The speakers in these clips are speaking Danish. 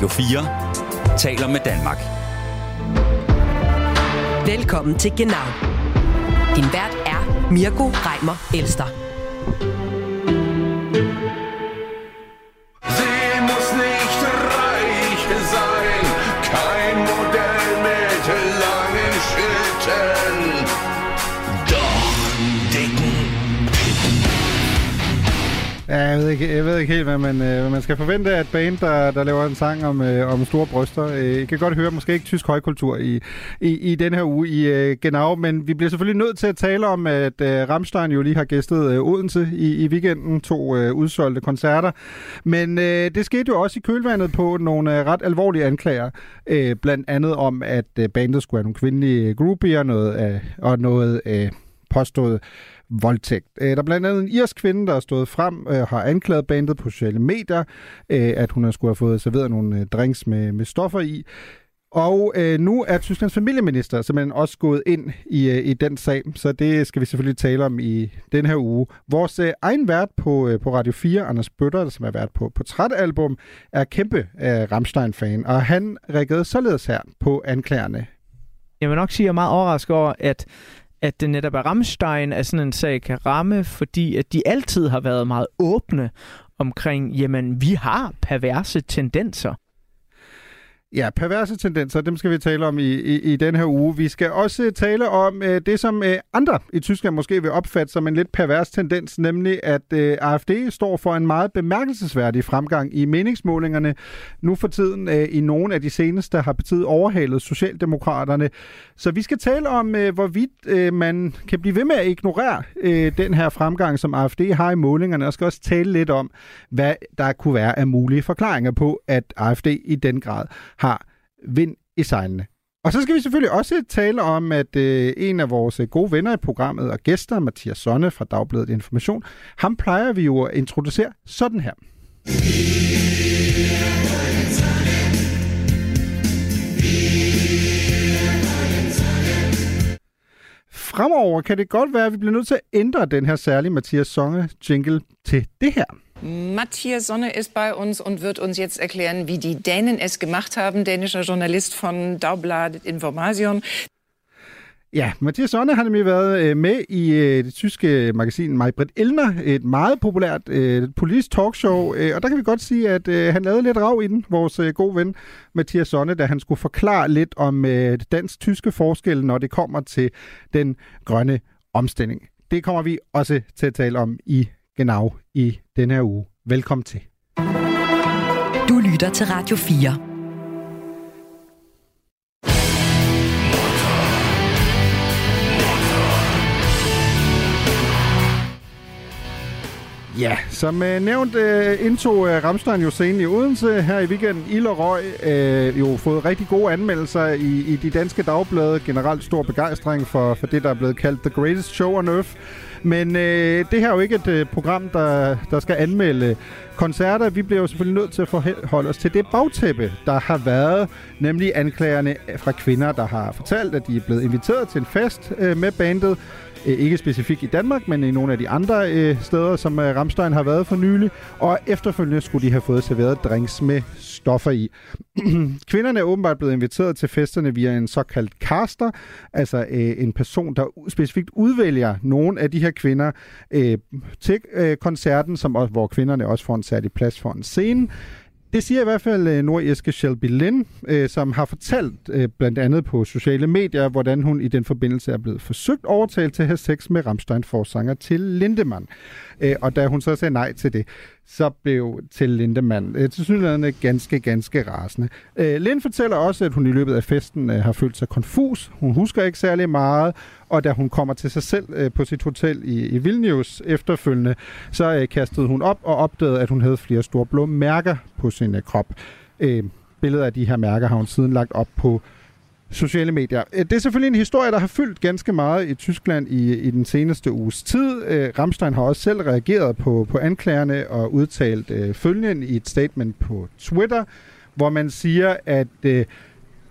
Radio 4 taler med Danmark. Velkommen til Genau. Din vært er Mirko Reimer Elster. Ikke, jeg ved ikke helt, hvad man, øh, hvad man skal forvente af et band, der, der laver en sang om, øh, om store bryster. Øh, jeg kan godt høre, måske ikke tysk højkultur i, i, i den her uge i øh, Genau, men vi bliver selvfølgelig nødt til at tale om, at øh, Rammstein jo lige har gæstet øh, Odense i, i weekenden, to øh, udsolgte koncerter. Men øh, det skete jo også i kølvandet på nogle øh, ret alvorlige anklager, øh, blandt andet om, at øh, bandet skulle have nogle kvindelige groupier noget, øh, og noget øh, påstået voldtægt. Øh, Der er blandt andet en irsk kvinde, der er stået frem og har anklaget bandet på sociale medier, øh, at hun har skulle have fået serveret nogle øh, drinks med, med stoffer i. Og øh, nu er Tysklands familieminister simpelthen også gået ind i, øh, i den sag, så det skal vi selvfølgelig tale om i den her uge. Vores øh, egen vært på, øh, på Radio 4, Anders Bøtter, som er vært på Portrætalbum, er kæmpe øh, Rammstein-fan, og han reagerede således her på anklagerne. Jeg vil nok sige, at jeg er meget overrasket over, at, at det netop er Rammstein, at sådan en sag kan ramme, fordi at de altid har været meget åbne omkring, jamen, vi har perverse tendenser. Ja, perverse tendenser, dem skal vi tale om i, i, i den her uge. Vi skal også tale om øh, det, som øh, andre i Tyskland måske vil opfatte som en lidt pervers tendens, nemlig at øh, AFD står for en meget bemærkelsesværdig fremgang i meningsmålingerne. Nu for tiden øh, i nogle af de seneste har partiet overhalet Socialdemokraterne. Så vi skal tale om, øh, hvorvidt øh, man kan blive ved med at ignorere øh, den her fremgang, som AFD har i målingerne, og skal også tale lidt om, hvad der kunne være af mulige forklaringer på, at AFD i den grad har vind i sejlene. Og så skal vi selvfølgelig også tale om, at øh, en af vores øh, gode venner i programmet og gæster, Mathias Sonne fra Dagbladet Information, ham plejer vi jo at introducere sådan her. Fremover kan det godt være, at vi bliver nødt til at ændre den her særlige Mathias Sonne jingle til det her. Matthias Sonne ist bei uns und wird uns jetzt erklären, wie die Dänen es gemacht haben. Dänischer Journalist von Dagbladet Information. Ja, Mathias Sonne har nemlig været øh, med i øh, det tyske magasin Majbrit Elner, et meget populært øh, politisk talkshow, øh, og der kan vi godt sige, at øh, han lavede lidt rav i den, vores øh, gode ven Mathias Sonne, da han skulle forklare lidt om øh, dansk-tyske forskelle, når det kommer til den grønne omstilling. Det kommer vi også til at tale om i Genau i den her uge. Velkommen til. Du lytter til Radio 4. Ja, som øh, nævnt øh, indtog øh, Ramstein jo scenen i Odense her i weekenden. Ild og Røg øh, jo fået rigtig gode anmeldelser i, i de danske dagblade. Generelt stor begejstring for, for det, der er blevet kaldt The Greatest Show on Earth. Men øh, det her er jo ikke et øh, program, der, der skal anmelde koncerter. Vi bliver jo selvfølgelig nødt til at forholde os til det bagtæppe, der har været, nemlig anklagerne fra kvinder, der har fortalt, at de er blevet inviteret til en fest øh, med bandet. Øh, ikke specifikt i Danmark, men i nogle af de andre øh, steder, som øh, Ramstein har været for nylig. Og efterfølgende skulle de have fået serveret drinks med stoffer i. Kvinderne er åbenbart blevet inviteret til festerne via en såkaldt caster, altså øh, en person, der specifikt udvælger nogle af de her kvinder øh, til øh, koncerten, som også, hvor kvinderne også får en særlig plads for en scene. Det siger i hvert fald øh, nordirske Shelby Lynn, øh, som har fortalt øh, blandt andet på sociale medier, hvordan hun i den forbindelse er blevet forsøgt overtalt til at have sex med Ramstein forsanger til Lindemann. Øh, og da hun så sagde nej til det, så blev til Lindemann øh, til synligheden øh, ganske, ganske rasende. Øh, Lind fortæller også, at hun i løbet af festen øh, har følt sig konfus. Hun husker ikke særlig meget, og da hun kommer til sig selv øh, på sit hotel i, i Vilnius efterfølgende, så øh, kastede hun op og opdagede, at hun havde flere store blå mærker på sin øh, krop. Øh, billeder af de her mærker har hun siden lagt op på sociale medier. Øh, det er selvfølgelig en historie, der har fyldt ganske meget i Tyskland i, i den seneste uges tid. Øh, Ramstein har også selv reageret på, på anklagerne og udtalt øh, følgende i et statement på Twitter, hvor man siger, at øh,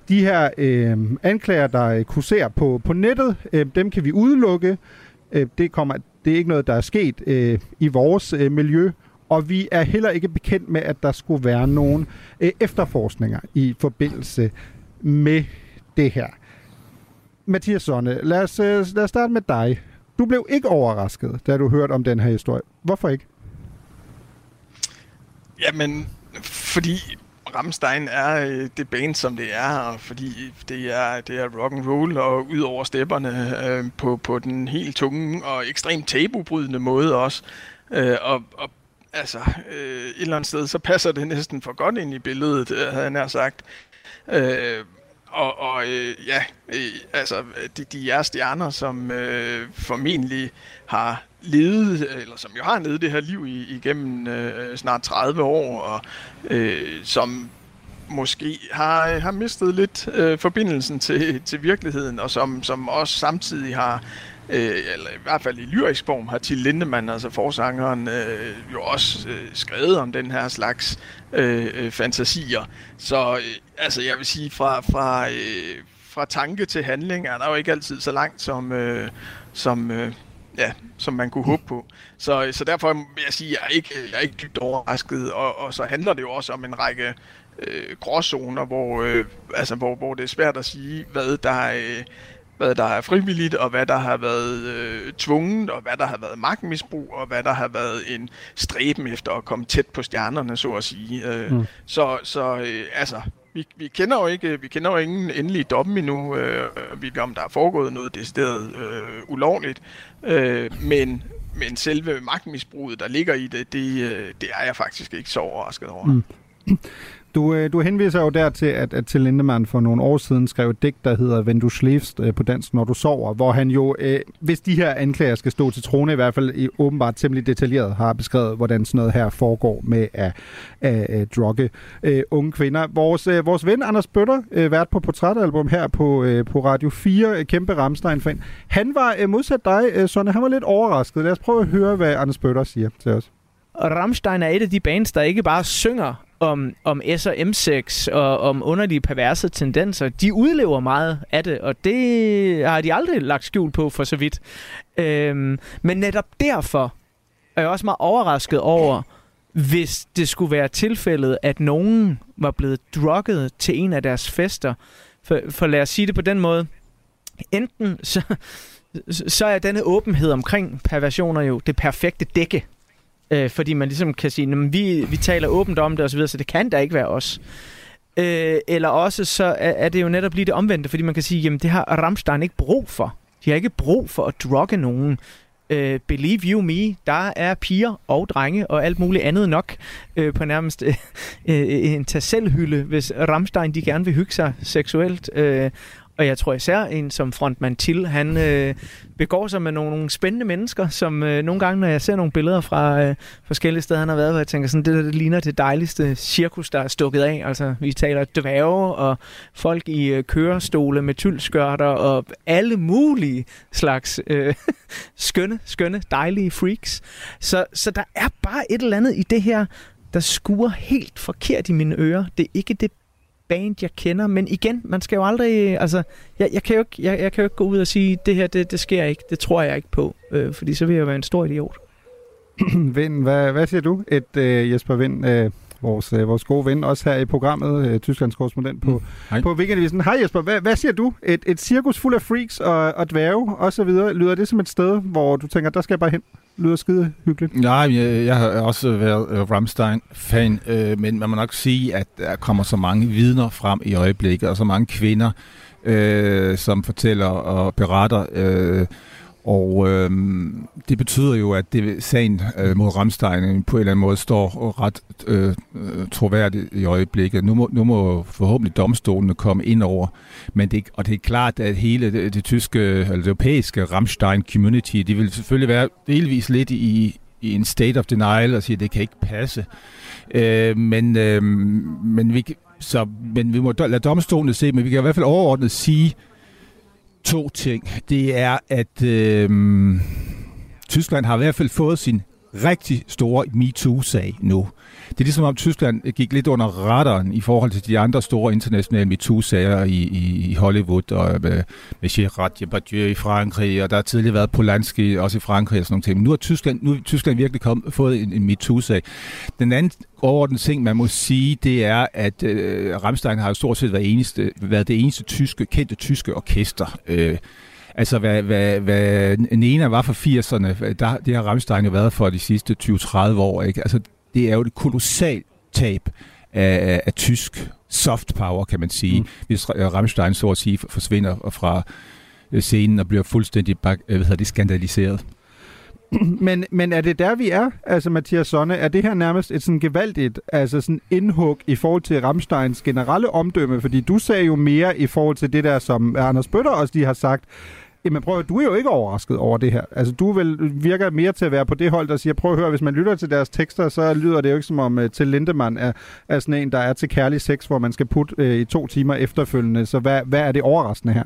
de her øh, anklager, der øh, kurserer på, på nettet, øh, dem kan vi udelukke. Øh, det, kommer, det er ikke noget, der er sket øh, i vores øh, miljø, Og vi er heller ikke bekendt med, at der skulle være nogen øh, efterforskninger i forbindelse med det her. Mathias Sonne, lad os, øh, lad os starte med dig. Du blev ikke overrasket, da du hørte om den her historie. Hvorfor ikke? Jamen, fordi Rammstein er øh, det band, som det er, og fordi det er, det er rock and roll og ud over stepperne øh, på, på den helt tunge og ekstremt tabubrydende måde også. Øh, og, og altså, øh, et eller andet sted, så passer det næsten for godt ind i billedet, øh, havde jeg nær sagt. Øh, og, og øh, ja, øh, altså, de, de er stjerner, som øh, formentlig har levet, eller som jo har levet det her liv i, igennem øh, snart 30 år, og øh, som måske har, øh, har mistet lidt øh, forbindelsen til, til virkeligheden, og som, som også samtidig har, øh, eller i hvert fald i lyrisk form, har Til Lindemann, altså forsangeren, øh, jo også øh, skrevet om den her slags øh, øh, fantasier. Så øh, altså, jeg vil sige, fra, fra, øh, fra tanke til handling er der jo ikke altid så langt, som, øh, som, øh, ja, som man kunne håbe på. Så, så derfor vil jeg sige, at jeg er ikke, jeg er ikke dybt overrasket, og, og så handler det jo også om en række øh, gråzoner, hvor, øh, altså, hvor, hvor det er svært at sige, hvad der, øh, hvad der er frivilligt, og hvad der har været øh, tvunget, og hvad der har været magtmisbrug, og hvad der har været en stræben efter at komme tæt på stjernerne, så at sige. Øh, mm. Så, så øh, altså, vi, vi kender jo ikke, vi kender jo ingen endelige domme endnu, øh, vi om der er foregået noget decideret øh, ulovligt, øh, men, men selve magtmisbruget, der ligger i det, det, øh, det er jeg faktisk ikke så overrasket over. Mm. Du, øh, du henviser jo dertil, at, at Til Lindemann for nogle år siden skrev et digt, der hedder Wenn du schläfst øh, på dansk, når du sover, hvor han jo, øh, hvis de her anklager skal stå til trone, i hvert fald i åbenbart temmelig detaljeret har beskrevet, hvordan sådan noget her foregår med at, at, at drogge øh, unge kvinder. Vores, øh, vores ven Anders Bøtter, øh, vært på portrætalbum her på, øh, på Radio 4, øh, kæmpe Ramstein-fan, han var øh, modsat dig, øh, Sonne, han var lidt overrasket. Lad os prøve at høre, hvad Anders Bøtter siger til os. Og Rammstein er et af de bands, der ikke bare synger om, om S og M6 og om underlige perverse tendenser. De udlever meget af det, og det har de aldrig lagt skjul på for så vidt. Øhm, men netop derfor er jeg også meget overrasket over, hvis det skulle være tilfældet, at nogen var blevet drukket til en af deres fester. For, for lad os sige det på den måde. Enten så, så er denne åbenhed omkring perversioner jo det perfekte dække Øh, fordi man ligesom kan sige, at vi, vi taler åbent om det osv., så, så det kan da ikke være os. Øh, eller også så er, er det jo netop lige det omvendte, fordi man kan sige, jamen det har Ramstein ikke brug for. De har ikke brug for at drogge nogen. Øh, believe you me, der er piger og drenge og alt muligt andet nok øh, på nærmest øh, øh en tasselhylde, hvis Ramstein de gerne vil hygge sig seksuelt. Øh, og jeg tror især en som frontman til, han øh, begår sig med nogle, nogle spændende mennesker, som øh, nogle gange, når jeg ser nogle billeder fra øh, forskellige steder, han har været, hvor jeg tænker sådan, det der det ligner det dejligste cirkus, der er stukket af. Altså, vi taler dværge og folk i øh, kørestole med tyldskørter og alle mulige slags øh, skønne, skønne, dejlige freaks. Så, så der er bare et eller andet i det her, der skuer helt forkert i mine ører. Det er ikke det band, jeg kender. Men igen, man skal jo aldrig... Øh, altså, jeg, jeg, kan, jo ikke, jeg, jeg kan jo ikke gå ud og sige, det her, det, det sker ikke. Det tror jeg ikke på. Øh, fordi så vil jeg være en stor idiot. Vind, hvad, hvad siger du? Et øh, Jesper Vind, øh, vores, øh, vores gode ven, også her i programmet, øh, Tysklands korrespondent på, mm. på Weekendavisen. Hej Jesper, hvad, hvad siger du? Et, et cirkus fuld af freaks og, og dværge og så videre. Lyder det som et sted, hvor du tænker, der skal jeg bare hen? Lyder skide hyggeligt. Nej, jeg, jeg har også været uh, Rammstein-fan, uh, men man må nok sige, at der kommer så mange vidner frem i øjeblikket, og så mange kvinder, uh, som fortæller og beretter uh, og øh, det betyder jo, at det, sagen øh, mod Ramstein øh, på en eller anden måde står ret øh, øh, troværdigt i øjeblikket. Nu må, nu må forhåbentlig domstolene komme ind over. Men det, og det er klart, at hele det, det tyske, eller det europæiske Ramstein-community, de vil selvfølgelig være delvis lidt i, i en state of denial og sige, at det kan ikke passe. Øh, men, øh, men, vi, så, men vi må lade domstolene se, men vi kan i hvert fald overordnet sige, to ting. Det er, at øh, Tyskland har i hvert fald fået sin rigtig store MeToo-sag nu. Det er ligesom om Tyskland gik lidt under radaren i forhold til de andre store internationale MeToo-sager i, i, i Hollywood og øh, med, med Gerard Depardieu i Frankrig, og der har tidligere været Polanski også i Frankrig og sådan nogle ting. Men nu har Tyskland, nu er Tyskland virkelig kom, fået en, en MeToo-sag. Den anden overordnede ting, man må sige, det er, at øh, Rammstein har jo stort set været, eneste, været det eneste tyske, kendte tyske orkester. Øh, Altså, hvad, hvad, hvad Nena var for 80'erne, der, det har Rammstein jo været for de sidste 20-30 år. Ikke? Altså, det er jo et kolossalt tab af, af, tysk soft power, kan man sige, mm. hvis Rammstein så at sige forsvinder fra øh, scenen og bliver fuldstændig bak, øh, hvad hedder det, skandaliseret. Men, men er det der, vi er, altså Mathias Sonne? Er det her nærmest et sådan gevaldigt altså sådan indhug i forhold til Rammsteins generelle omdømme? Fordi du sagde jo mere i forhold til det der, som Anders Bøtter også lige har sagt, Jamen prøv du er jo ikke overrasket over det her. Altså du vil, virker mere til at være på det hold, der siger, prøv at høre, hvis man lytter til deres tekster, så lyder det jo ikke som om uh, til Lindemann er, er sådan en, der er til kærlig sex, hvor man skal putte uh, i to timer efterfølgende. Så hvad, hvad er det overraskende her?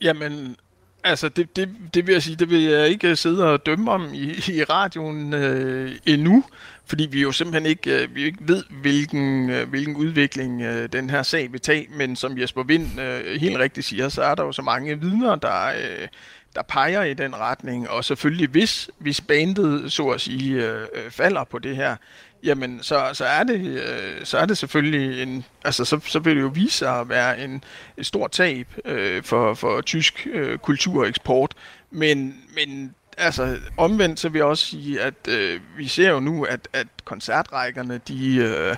Jamen, altså det, det, det vil jeg sige, det vil jeg ikke sidde og dømme om i, i radioen øh, endnu fordi vi jo simpelthen ikke, øh, vi ikke ved, hvilken, øh, hvilken udvikling øh, den her sag vil tage. Men som Jesper Vind øh, helt rigtigt siger, så er der jo så mange vidner, der, øh, der peger i den retning. Og selvfølgelig, hvis, hvis bandet, så at sige, øh, øh, falder på det her, jamen så, så, er det, øh, så er det selvfølgelig en, altså så, så vil det jo vise sig at være en, et stort tab øh, for, for tysk øh, kultureksport. Men, men altså omvendt så vil jeg også sige, at øh, vi ser jo nu, at, at koncertrækkerne, de, øh,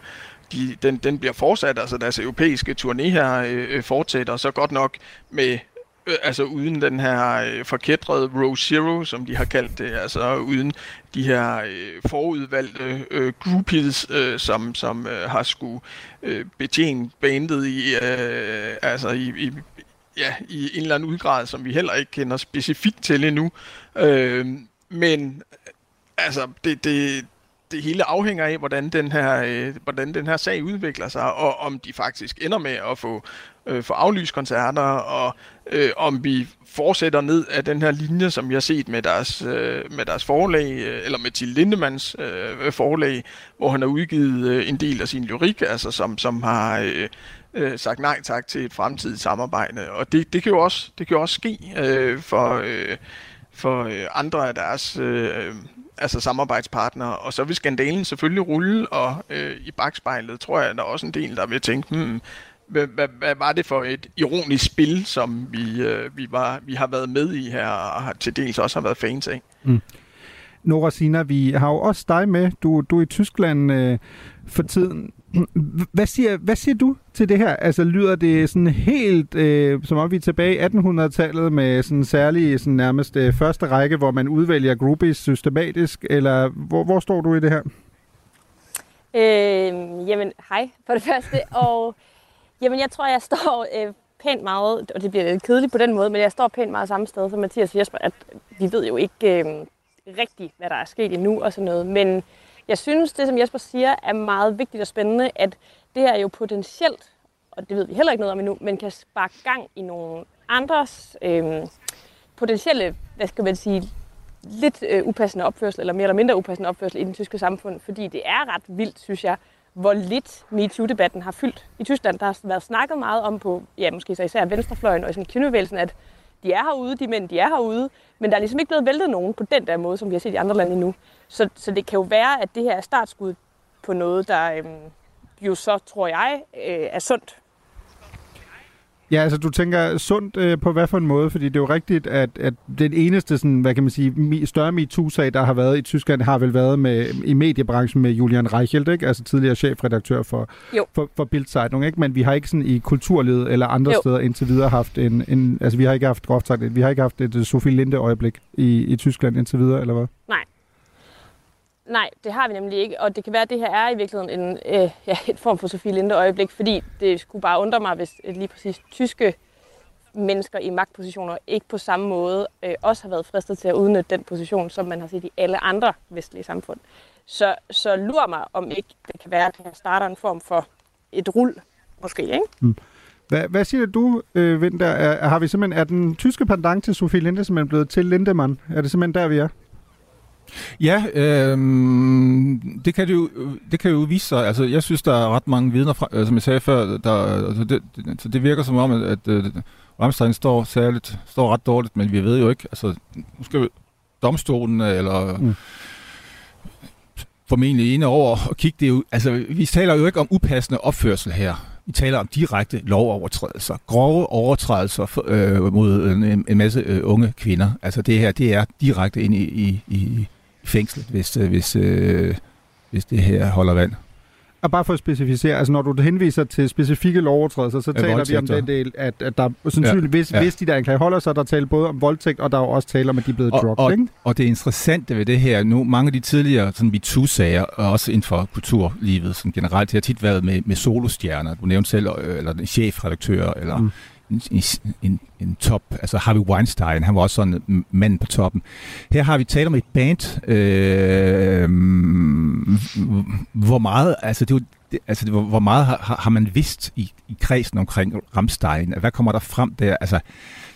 de, den, den bliver fortsat, altså deres europæiske turné her øh, fortsætter, så godt nok med øh, altså uden den her øh, forkædrede Row Zero, som de har kaldt det, altså uden de her øh, forudvalgte øh, groupies, øh, som, som øh, har skulle øh, betjene bandet i, øh, altså i, i, ja, i en eller anden udgrad, som vi heller ikke kender specifikt til endnu. Øh, men altså, det, det, det hele afhænger af, hvordan den her, øh, hvordan den her sag udvikler sig, og om de faktisk ender med at få, øh, få aflyst koncerter, og øh, om vi fortsætter ned af den her linje, som vi har set med deres, øh, med deres forlag, øh, eller med Til Lindemanns øh, forlag, hvor han har udgivet øh, en del af sin lyrik, altså som, som har øh, øh, sagt nej tak til et fremtidigt samarbejde. Og det, det, kan, jo også, det kan jo også ske øh, for, øh, for øh, andre af deres øh, altså samarbejdspartnere. Og så vil skandalen selvfølgelig rulle, og øh, i bagspejlet tror jeg, at der er også en del, der vil tænke, hmm, hvad, hvad, hvad var det for et ironisk spil, som vi, øh, vi, var, vi har været med i her, og har til dels også har været fans af. Mm. Nora Sina, vi har jo også dig med. Du, du er i Tyskland øh, for tiden. Hvad siger, hvad siger du til det her? Altså lyder det sådan helt, øh, som om vi er tilbage i 1800-tallet med sådan særlig sådan nærmest øh, første række, hvor man udvælger groupies systematisk, eller hvor, hvor står du i det her? Øh, jamen, hej for det første, og jamen, jeg tror, jeg står øh, pænt meget, og det bliver lidt kedeligt på den måde, men jeg står pænt meget samme sted som Mathias Jesper, at vi ved jo ikke øh, rigtigt, hvad der er sket endnu og sådan noget, men jeg synes, det som Jesper siger, er meget vigtigt og spændende, at det her jo potentielt, og det ved vi heller ikke noget om endnu, men kan sparke gang i nogle andres øh, potentielle, hvad skal man sige, lidt øh, upassende opførsel, eller mere eller mindre upassende opførsel i den tyske samfund, fordi det er ret vildt, synes jeg, hvor lidt MeToo-debatten har fyldt i Tyskland. Der har været snakket meget om på, ja, måske så især venstrefløjen og i sådan kvindebevægelsen, at de er herude, de mænd, de er herude, men der er ligesom ikke blevet væltet nogen på den der måde, som vi har set i andre lande endnu. Så, så det kan jo være, at det her er startskud på noget, der øhm, jo så, tror jeg, øh, er sundt Ja, altså du tænker sundt øh, på hvad for en måde, fordi det er jo rigtigt, at, at den eneste sådan, hvad kan man sige, større MeToo-sag, der har været i Tyskland, har vel været med, i mediebranchen med Julian Reichelt, ikke? altså tidligere chefredaktør for, for, for Bild-Zeitung, ikke? men vi har ikke sådan i kulturlivet eller andre jo. steder indtil videre haft en, en, altså vi har ikke haft, groft sagt, vi har ikke haft et Sofie Linde-øjeblik i, i Tyskland indtil videre, eller hvad? Nej, Nej, det har vi nemlig ikke, og det kan være, at det her er i virkeligheden en, øh, ja, en form for Sofie Linde øjeblik, fordi det skulle bare undre mig, hvis øh, lige præcis tyske mennesker i magtpositioner ikke på samme måde øh, også har været fristet til at udnytte den position, som man har set i alle andre vestlige samfund. Så, så lurer mig, om ikke det kan være, at det starter en form for et rul, måske, ikke? Mm. Hvad, hvad siger du, øh, Vinter? Er, har vi simpelthen, er den tyske pendant til Sofie Linde simpelthen blevet til Lindemann? Er det simpelthen der, vi er? Ja, øh, det, kan det, jo, det kan jo vise sig. Altså, jeg synes, der er ret mange vidner, fra, øh, som jeg sagde før, der, altså det, så det virker som om, at, at, at Ramstein står særligt, står ret dårligt, men vi ved jo ikke, altså, nu skal vi, domstolen eller mm. formentlig inde over og kigge det jo, altså, vi taler jo ikke om upassende opførsel her. Vi taler om direkte lovovertrædelser, grove overtrædelser for, øh, mod en, en masse øh, unge kvinder. Altså det her, det er direkte ind i, i, i fængsel, hvis, øh, hvis, øh, hvis det her holder vand. Og bare for at specificere, altså når du henviser til specifikke lovovertrædelser, så taler vi om den del, at, at der sandsynligt, ja, hvis, ja. hvis de der anklager holder sig, der taler både om voldtægt, og der er jo også tale om, at de er blevet og, drugged, og, og det interessante ved det her, nu mange af de tidligere sådan MeToo-sager, og også inden for kulturlivet sådan generelt, det har tit været med, med solostjerner. Du nævnte selv, øh, eller chefredaktør, eller mm en, en, top, altså Harvey Weinstein, han var også sådan mand på toppen. Her har vi talt om et band, øh, hvor meget, altså det, det, altså det, hvor meget har, har man vidst i, i kredsen omkring Ramstein? Hvad kommer der frem der? Altså,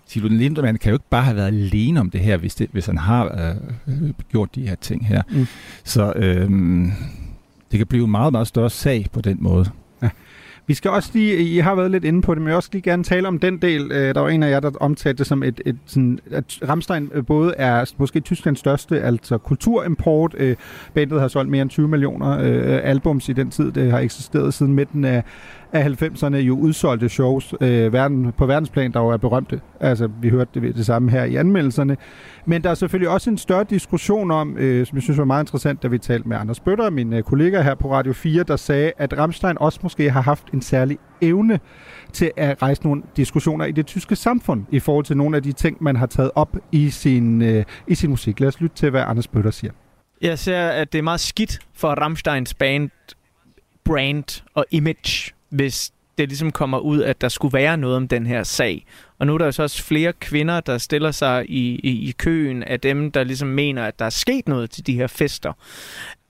Tilo Lindemann kan jo ikke bare have været alene om det her, hvis, det, hvis han har øh, gjort de her ting her. Mm. Så øh, det kan blive en meget, meget større sag på den måde. Vi skal også lige, I har været lidt inde på det, men jeg vil også lige gerne tale om den del. Øh, der var en af jer, der omtalte det som et, et sådan, at Ramstein øh, både er måske Tysklands største, altså kulturimport. Øh, bandet har solgt mere end 20 millioner albums i den tid, det har eksisteret siden midten af, af 90'erne jo udsolgte shows øh, verden, på verdensplan, der jo er berømte. Altså, vi hørte det, det samme her i anmeldelserne. Men der er selvfølgelig også en større diskussion om, øh, som jeg synes var meget interessant, da vi talte med Anders Bøtter, min øh, kollega her på Radio 4, der sagde, at Ramstein også måske har haft en særlig evne til at rejse nogle diskussioner i det tyske samfund i forhold til nogle af de ting, man har taget op i sin, øh, i sin musik. Lad os lytte til, hvad Anders Bøtter siger. Jeg ser, at det er meget skidt for Ramsteins band, brand og image hvis det ligesom kommer ud, at der skulle være noget om den her sag. Og nu er der jo så også flere kvinder, der stiller sig i, i, i køen af dem, der ligesom mener, at der er sket noget til de her fester.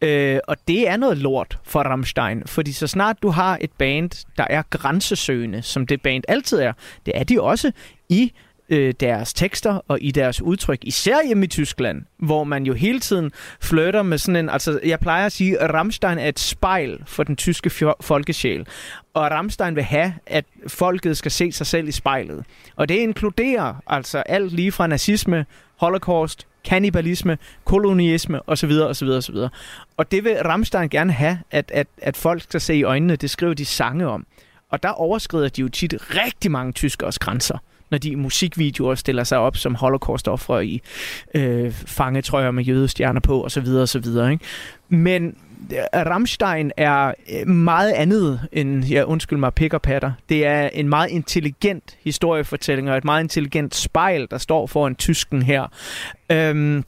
Øh, og det er noget lort for Rammstein, fordi så snart du har et band, der er grænsesøgende, som det band altid er, det er de også i øh, deres tekster og i deres udtryk, især hjemme i Tyskland, hvor man jo hele tiden flytter med sådan en, altså jeg plejer at sige, at Rammstein er et spejl for den tyske folkesjæl, og Rammstein vil have, at folket skal se sig selv i spejlet. Og det inkluderer altså alt lige fra nazisme, holocaust, kannibalisme, kolonialisme osv. osv. osv. Og det vil Rammstein gerne have, at, at, at folk skal se i øjnene. Det skriver de sange om. Og der overskrider de jo tit rigtig mange tyskers grænser når de i musikvideoer stiller sig op som holocaust-offre i øh, fangetrøjer med jødestjerner på osv. osv. Ikke? Men øh, Rammstein er øh, meget andet end, ja, undskyld mig, pick patter. Det er en meget intelligent historiefortælling og et meget intelligent spejl, der står foran tysken her. Øhm,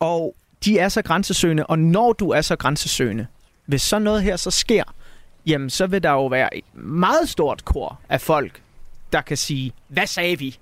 og de er så grænsesøgende, og når du er så grænsesøgende, hvis så noget her så sker, jamen så vil der jo være et meget stort kor af folk, der kan sige, hvad sagde vi?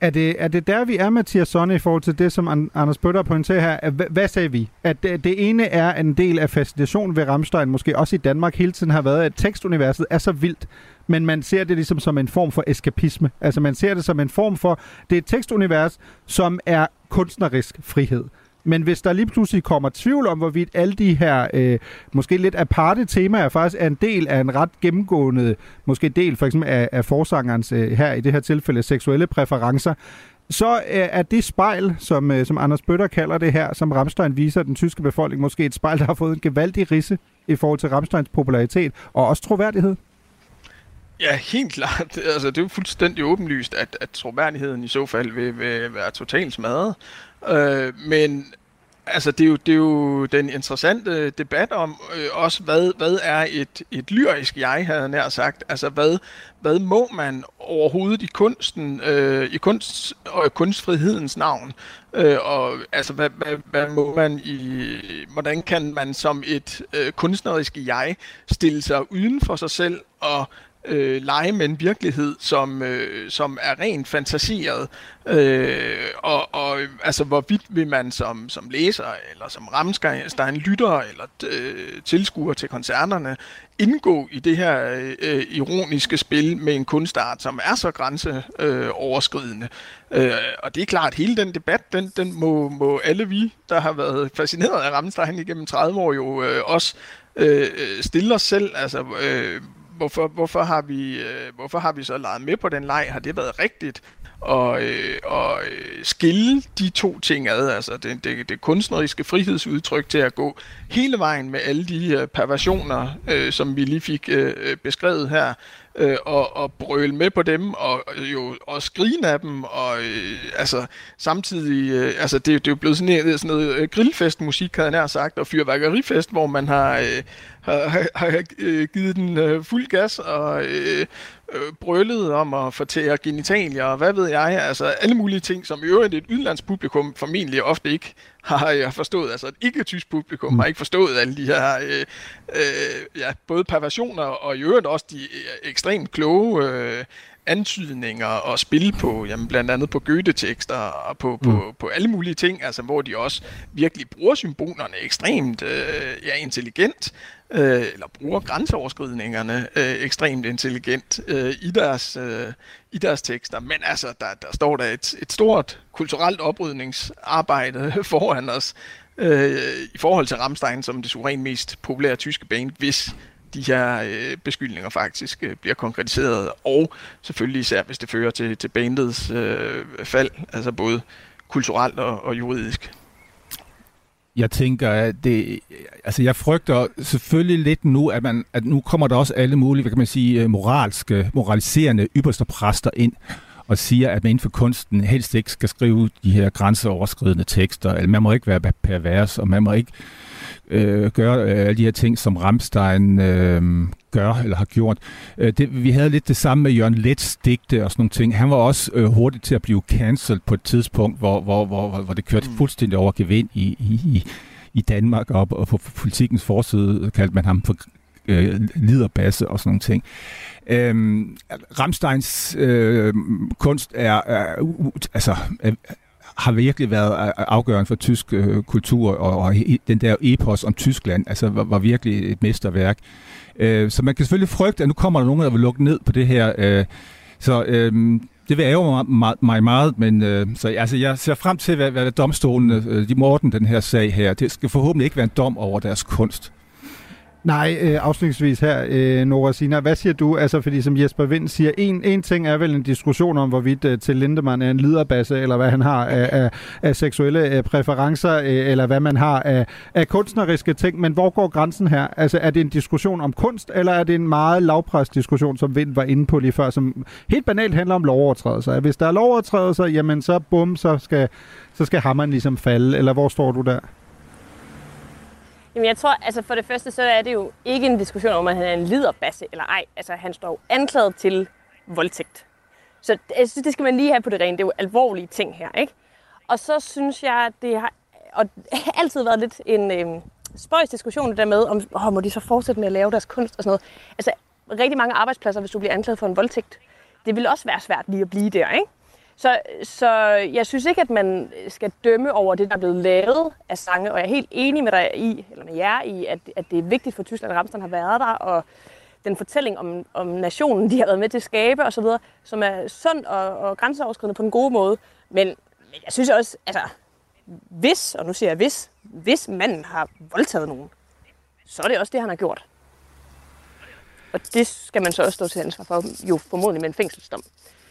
Er det, er det der, vi er, Mathias Sonne, i forhold til det, som Anders Bøtter pointerer her? Hvad, hvad sagde vi? At det, det ene er at en del af fascinationen ved Ramstein, måske også i Danmark hele tiden har været, at tekstuniverset er så vildt, men man ser det ligesom som en form for eskapisme. Altså man ser det som en form for, det er et tekstunivers, som er kunstnerisk frihed. Men hvis der lige pludselig kommer tvivl om, hvorvidt alle de her øh, måske lidt aparte temaer faktisk er en del af en ret gennemgående, måske del for eksempel af, af forsangerens, øh, her i det her tilfælde, seksuelle præferencer, så øh, er det spejl, som, øh, som Anders Bøtter kalder det her, som Ramstein viser den tyske befolkning, måske et spejl, der har fået en gevaldig risse i forhold til Ramsteins popularitet og også troværdighed. Ja, helt klart. Altså, det er jo fuldstændig åbenlyst, at, at troværdigheden i så fald vil, vil være totalt smadret. Øh, men altså, det er, jo, det er jo den interessante debat om øh, også, hvad, hvad er et, et lyrisk jeg, havde nær sagt. Altså, hvad, hvad må man overhovedet i kunsten, øh, i kunst og kunstfrihedens navn? Øh, og altså, hvad, hvad, hvad må man i, hvordan kan man som et øh, kunstnerisk jeg stille sig uden for sig selv og øh, lege med en virkelighed, som, øh, som er rent fantaseret. Øh, og, og altså, hvorvidt vil man som, som læser, eller som Ramstein lytter, eller øh, tilskuer til koncerterne, indgå i det her øh, ironiske spil med en kunstart, som er så grænseoverskridende. Øh, og det er klart, at hele den debat, den, den må, må alle vi, der har været fascineret af Ramstein igennem 30 år, jo øh, også øh, stille os selv. Altså, øh, hvorfor, hvorfor, har vi, øh, hvorfor har vi så leget med på den leg? Har det været rigtigt? Og, øh, og øh, skille de to ting ad, altså det, det, det kunstneriske frihedsudtryk til at gå hele vejen med alle de øh, perversioner, øh, som vi lige fik øh, øh beskrevet her, øh, og, og brøle med på dem, og øh, jo og skrine af dem, og øh, altså samtidig, øh, altså det, det er jo blevet sådan, noget, sådan noget øh, grillfestmusik, havde jeg nær sagt, og fyrværkerifest, hvor man har, øh, har, har, har øh, givet den øh, fuld gas, og øh, øh, brøllet om at fortære genitalier, og hvad ved jeg, altså alle mulige ting, som i øvrigt et udlandspublikum formentlig ofte ikke har jeg forstået, altså et ikke-tysk publikum har ikke forstået alle de her, øh, øh, ja, både perversioner og i øvrigt også de øh, ekstremt kloge øh, antydninger og spil på, jamen blandt andet på Goethe-tekster og på, mm. på, på alle mulige ting, altså hvor de også virkelig bruger symbolerne ekstremt øh, ja, intelligent, øh, eller bruger grænseoverskridningerne øh, ekstremt intelligent øh, i, deres, øh, i deres tekster. Men altså, der, der står der et, et stort kulturelt oprydningsarbejde foran os øh, i forhold til Rammstein som det suverænt mest populære tyske band, hvis de her øh, beskyldninger faktisk øh, bliver konkretiseret, og selvfølgelig især hvis det fører til, til bandets øh, fald, altså både kulturelt og, og juridisk. Jeg tænker, at det, altså jeg frygter selvfølgelig lidt nu, at, man, at nu kommer der også alle mulige, hvad kan man sige, øh, moralske, moraliserende ypperste præster ind og siger, at man inden for kunsten helst ikke skal skrive de her grænseoverskridende tekster, eller man må ikke være pervers, og man må ikke øh, gøre øh, alle de her ting, som Ramstein øh, gør eller har gjort. Øh, det, vi havde lidt det samme med Jørgen Lets digte og sådan nogle ting. Han var også øh, hurtig til at blive cancelled på et tidspunkt, hvor, hvor, hvor, hvor det kørte mm. fuldstændig over gevind i, i, i Danmark, og, og på politikens forside kaldte man ham for øh, liderbasse og sådan nogle ting. Øhm, Ramsteins øh, kunst er, er altså, er, har virkelig været afgørende for tysk øh, kultur, og, og den der epos om Tyskland altså, var, var virkelig et mesterværk. Øh, så man kan selvfølgelig frygte, at nu kommer der nogen, der vil lukke ned på det her. Øh, så øh, det vil ærge mig, mig meget, men øh, så, altså, jeg ser frem til, hvad, hvad domstolen øh, de må den her sag her. Det skal forhåbentlig ikke være en dom over deres kunst. Nej, øh, afslutningsvis her, øh, Nora Sina, hvad siger du? Altså, fordi som Jesper Vind siger, en, en ting er vel en diskussion om, hvorvidt øh, til Lindemann er en liderbasse, eller hvad han har af, af, af seksuelle øh, præferencer, øh, eller hvad man har af, af kunstneriske ting, men hvor går grænsen her? Altså, er det en diskussion om kunst, eller er det en meget lavpræst diskussion, som Vind var inde på lige før, som helt banalt handler om lovovertrædelser? Hvis der er lovovertrædelser, jamen så bum, så skal, så skal hammeren ligesom falde, eller hvor står du der? Jamen jeg tror, altså for det første, så er det jo ikke en diskussion om, at han er en liderbasse eller ej. Altså han står anklaget til voldtægt. Så jeg synes, det skal man lige have på det rene. Det er jo alvorlige ting her, ikke? Og så synes jeg, det har og altid været lidt en øh, spøjs diskussion det der med, om åh, må de så fortsætte med at lave deres kunst og sådan noget. Altså rigtig mange arbejdspladser, hvis du bliver anklaget for en voldtægt, det vil også være svært lige at blive der, ikke? Så, så jeg synes ikke, at man skal dømme over det, der er blevet lavet af sange, og jeg er helt enig med dig i, eller med jer i, at, at det er vigtigt for Tyskland, at Ramstein har været der, og den fortælling om, om nationen, de har været med til at skabe osv., som er sund og, og grænseoverskridende på en god måde. Men, men jeg synes også, altså, hvis, og nu siger jeg hvis, hvis manden har voldtaget nogen, så er det også det, han har gjort. Og det skal man så også stå til ansvar for, jo formodentlig med en fængselsdom.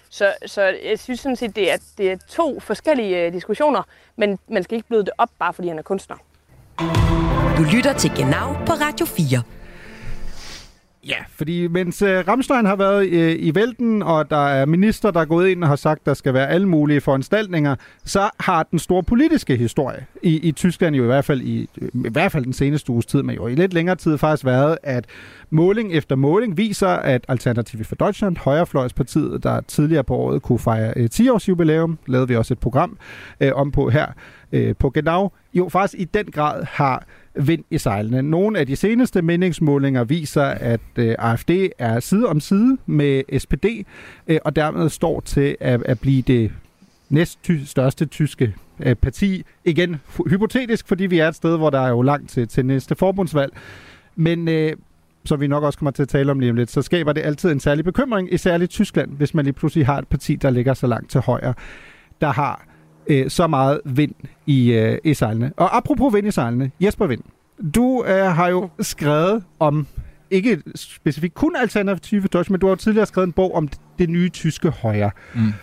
Så, så jeg synes sådan set, det er, det er to forskellige øh, diskussioner, men man skal ikke bløde det op, bare fordi han er kunstner. Du lytter til Genau på Radio 4. Ja, fordi mens øh, uh, Ramstein har været uh, i vælten, og der er minister, der er gået ind og har sagt, at der skal være alle mulige foranstaltninger, så har den store politiske historie i, i Tyskland jo i hvert fald i, øh, i hvert fald den seneste uges tid, men jo i lidt længere tid faktisk været, at måling efter måling viser, at Alternative for Deutschland, højrefløjspartiet, der tidligere på året kunne fejre uh, 10-års jubilæum, lavede vi også et program uh, om på her uh, på Genau, jo faktisk i den grad har vind i sejlene. Nogle af de seneste meningsmålinger viser, at øh, AFD er side om side med SPD, øh, og dermed står til at, at blive det næst ty- største tyske øh, parti. Igen hypotetisk, fordi vi er et sted, hvor der er jo langt til, til næste forbundsvalg. Men øh, som vi nok også kommer til at tale om lige om lidt, så skaber det altid en særlig bekymring, i særligt Tyskland, hvis man lige pludselig har et parti, der ligger så langt til højre, der har øh, så meget vind i, øh, i sejlene. Og apropos vind i sejlene, Jesper Vind, du øh, har jo skrevet om, ikke specifikt kun Alternative Deutsch, men du har jo tidligere skrevet en bog om det nye tyske højre. Mm.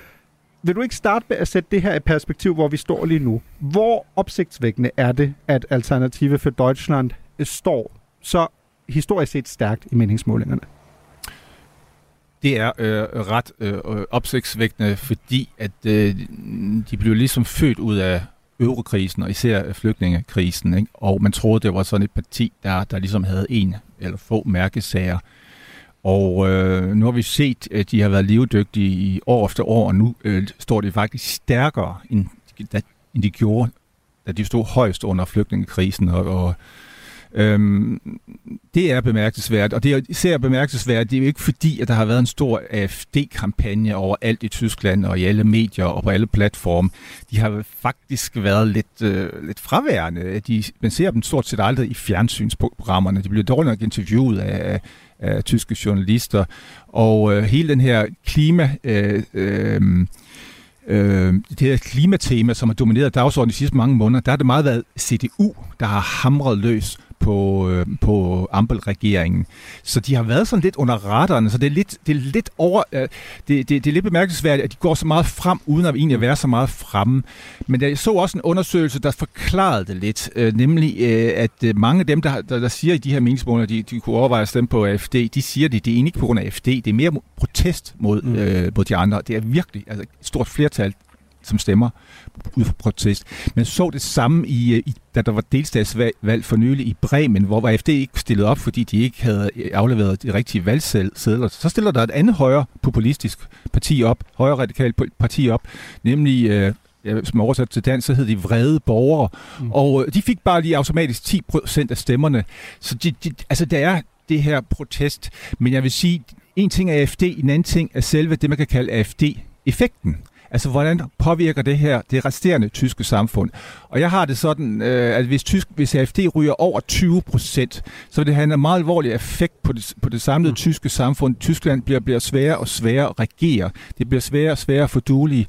Vil du ikke starte med at sætte det her i perspektiv, hvor vi står lige nu? Hvor opsigtsvækkende er det, at Alternative for Deutschland står så historisk set stærkt i meningsmålingerne? Det er øh, ret øh, øh, opsigtsvækkende, fordi at øh, de blev ligesom født ud af eurokrisen, og især flygtningekrisen. Ikke? Og man troede, det var sådan et parti, der, der ligesom havde en eller få mærkesager. Og øh, nu har vi set, at de har været levedygtige i år efter år, og nu øh, står de faktisk stærkere, end, da, end de gjorde, da de stod højst under flygtningekrisen. Og, og Øhm, det er bemærkelsesværdigt, og det er især bemærkelsesværdigt, det er jo ikke fordi, at der har været en stor AFD-kampagne over alt i Tyskland og i alle medier og på alle platforme. De har faktisk været lidt, øh, lidt fraværende. De, man ser dem stort set aldrig i fjernsynsprogrammerne. De bliver dårligt nok interviewet af, af tyske journalister, og øh, hele den her klima... Øh, øh, øh, det her klimatema, som har domineret dagsordenen de sidste mange måneder, der har det meget været CDU, der har hamret løs på, øh, på Ampel-regeringen. Så de har været sådan lidt under radaren, så det er lidt, det er lidt over, øh, det, det, det er lidt bemærkelsesværdigt, at de går så meget frem, uden at egentlig være så meget fremme. Men jeg så også en undersøgelse, der forklarede det lidt, øh, nemlig øh, at øh, mange af dem, der, der, der siger i de her meningsmåler, de, de kunne overveje at stemme på AFD, de siger det, det er egentlig ikke på grund af AFD, det er mere protest mod, mm. øh, mod de andre. Det er virkelig altså, et stort flertal som stemmer ud fra protest. Men så det samme, i, øh, i, da der var delstatsvalg for nylig i Bremen, hvor AFD ikke stillede op, fordi de ikke havde øh, afleveret de rigtige valgsedler. Så stiller der et andet højre populistisk parti op, højre radikalt parti op, nemlig øh, ja, som oversat til dansk, så hed de vrede borgere. Mm. Og øh, de fik bare lige automatisk 10 procent af stemmerne. Så de, de, altså, der er det her protest. Men jeg vil sige, en ting er AFD, en anden ting er selve det, man kan kalde AFD-effekten. Altså, hvordan påvirker det her det resterende tyske samfund? Og jeg har det sådan, øh, at hvis, tysk, hvis AFD ryger over 20 procent, så vil det have en meget alvorlig effekt på det, på det samlede mm. tyske samfund. Tyskland bliver, bliver sværere og sværere at regere. Det bliver sværere og sværere for duelige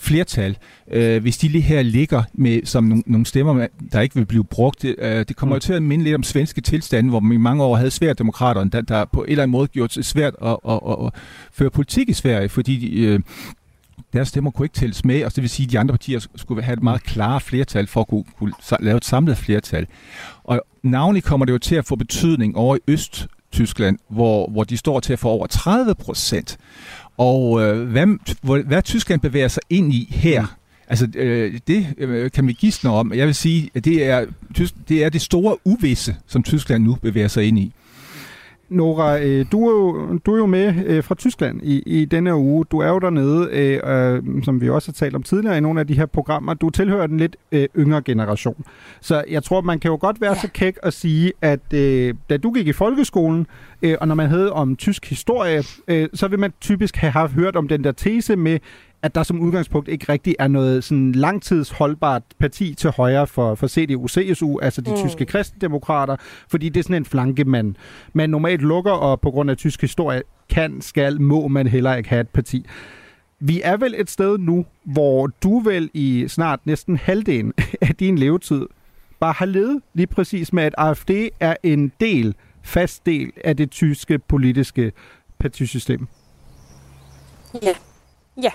flertal, øh, hvis de lige her ligger med som nogle, nogle stemmer, der ikke vil blive brugt. Det, øh, det kommer mm. jo til at minde lidt om svenske tilstande, hvor man i mange år havde svært demokraterne, der, der på en eller anden måde gjort det svært at, at, at, at føre politik i Sverige, fordi øh, deres stemmer kunne ikke tælles med, og det vil sige, at de andre partier skulle have et meget klare flertal for at kunne, kunne lave et samlet flertal. Og navnlig kommer det jo til at få betydning over i Øst-Tyskland, hvor, hvor de står til at få over 30 procent. Og øh, hvad, hvor, hvad Tyskland bevæger sig ind i her, Altså, øh, det øh, kan vi gisne om. Jeg vil sige, at det er, det er det store uvisse, som Tyskland nu bevæger sig ind i. Nora, øh, du, er jo, du er jo med øh, fra Tyskland i, i denne uge. Du er jo dernede, øh, øh, som vi også har talt om tidligere i nogle af de her programmer. Du tilhører den lidt øh, yngre generation. Så jeg tror, man kan jo godt være ja. så kæk at sige, at øh, da du gik i folkeskolen, øh, og når man havde om tysk historie, øh, så vil man typisk have haft hørt om den der tese med, at der som udgangspunkt ikke rigtig er noget sådan langtidsholdbart parti til højre for, for CDU-CSU, altså de mm. tyske kristendemokrater, fordi det er sådan en flanke, man, man normalt lukker, og på grund af tysk historie kan, skal, må man heller ikke have et parti. Vi er vel et sted nu, hvor du vel i snart næsten halvdelen af din levetid bare har levet lige præcis med, at AFD er en del, fast del af det tyske politiske partisystem. Ja, ja.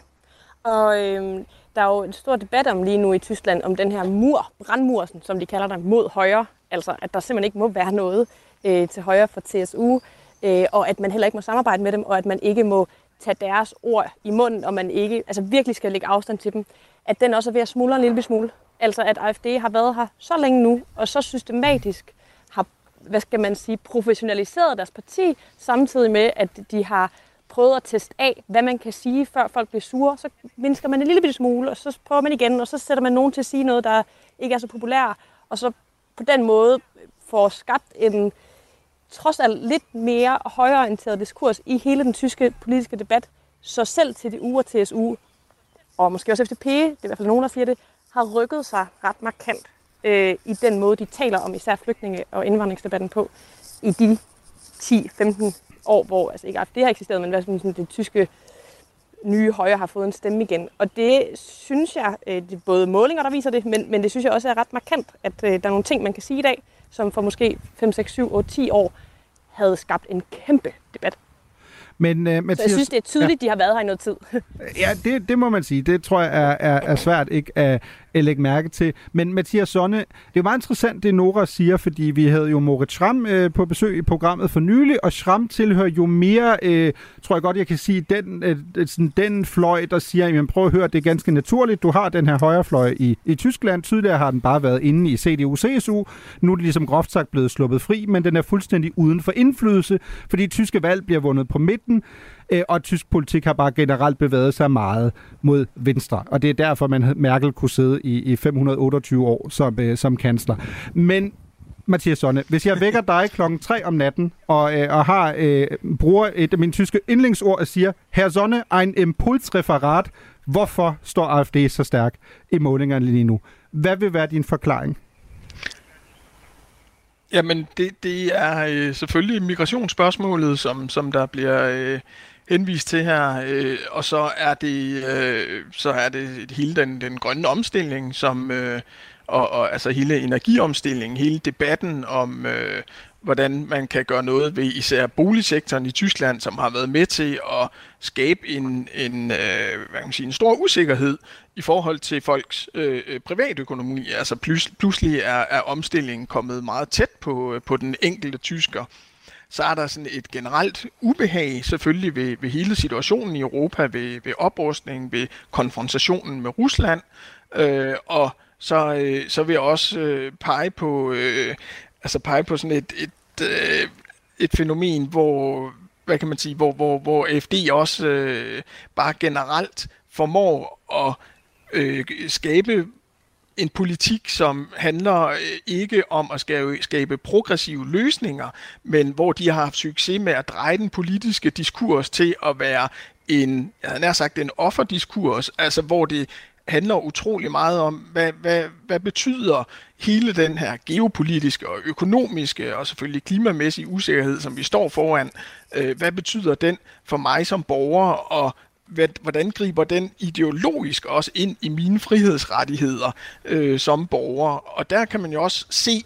Og øhm, der er jo en stor debat om lige nu i Tyskland, om den her mur, brandmursen, som de kalder den, mod højre. Altså, at der simpelthen ikke må være noget øh, til højre for TSU, øh, og at man heller ikke må samarbejde med dem, og at man ikke må tage deres ord i munden, og man ikke altså virkelig skal lægge afstand til dem. At den også er ved at smuldre en lille smule. Altså, at AFD har været her så længe nu, og så systematisk har, hvad skal man sige, professionaliseret deres parti, samtidig med, at de har prøvet at teste af, hvad man kan sige, før folk bliver sure. Så mindsker man en lille bitte smule, og så prøver man igen, og så sætter man nogen til at sige noget, der ikke er så populært. Og så på den måde får skabt en trods alt lidt mere højreorienteret diskurs i hele den tyske politiske debat, så selv til TDU til TSU, og måske også FDP, det er i hvert fald nogen, der siger det, har rykket sig ret markant øh, i den måde, de taler om især flygtninge- og indvandringsdebatten på i de 10-15 år, hvor altså ikke AfD har eksisteret, men hvad sådan, det tyske nye højre har fået en stemme igen. Og det synes jeg, øh, det er både målinger, der viser det, men, men det synes jeg også er ret markant, at øh, der er nogle ting, man kan sige i dag, som for måske 5, 6, 7, 8, 10 år havde skabt en kæmpe debat. Men, Så Mathias, jeg synes, det er tydeligt, ja. de har været her i noget tid. Ja, det, det må man sige. Det tror jeg er, er, er svært ikke at lægge mærke til. Men Mathias Sonne, det er jo meget interessant, det Nora siger, fordi vi havde jo Moritz Schramm øh, på besøg i programmet for nylig, og Schramm tilhører jo mere, øh, tror jeg godt, jeg kan sige, den, øh, øh sådan, den fløj, der siger, jamen prøv at høre, det er ganske naturligt, du har den her højrefløj i, i Tyskland. Tidligere har den bare været inde i CDU-CSU. Nu er det ligesom groft sagt blevet sluppet fri, men den er fuldstændig uden for indflydelse, fordi tyske valg bliver vundet på midten øh, og tysk politik har bare generelt bevæget sig meget mod venstre. Og det er derfor, man Merkel kunne sidde i, i 528 år som, øh, som kansler. Men Mathias Sonne, hvis jeg vækker dig klokken 3 om natten og, øh, og har øh, bruger et af mine tyske yndlingsord og siger, Herr Sonne, ein impulsreferat, hvorfor står AfD så stærk i målingerne lige nu? Hvad vil være din forklaring? Jamen, det, det er øh, selvfølgelig migrationsspørgsmålet, som, som der bliver øh, henvist til her, øh, og så er det øh, så er det hele den, den grønne omstilling, som øh, og, og altså hele energiomstillingen, hele debatten om øh, hvordan man kan gøre noget ved især boligsektoren i Tyskland, som har været med til at skabe en, en, øh, hvad kan man sige, en stor usikkerhed i forhold til folks øh, privatøkonomi. Altså plus, pludselig er, er omstillingen kommet meget tæt på, øh, på den enkelte tysker så er der sådan et generelt ubehag selvfølgelig ved, ved hele situationen i Europa, ved, ved oprustning, ved konfrontationen med Rusland, øh, og så, øh, så vil jeg også øh, pege på øh, altså pege på sådan et, et, øh, et fænomen, hvor hvad kan man sige, hvor, hvor, hvor FD også øh, bare generelt formår at øh, skabe en politik, som handler øh, ikke om at skabe, skabe progressive løsninger, men hvor de har haft succes med at dreje den politiske diskurs til at være en, jeg havde nær sagt, en offerdiskurs, altså hvor det handler utrolig meget om, hvad, hvad, hvad betyder hele den her geopolitiske og økonomiske og selvfølgelig klimamæssige usikkerhed, som vi står foran, øh, hvad betyder den for mig som borger, og hvordan griber den ideologisk også ind i mine frihedsrettigheder øh, som borger? Og der kan man jo også se,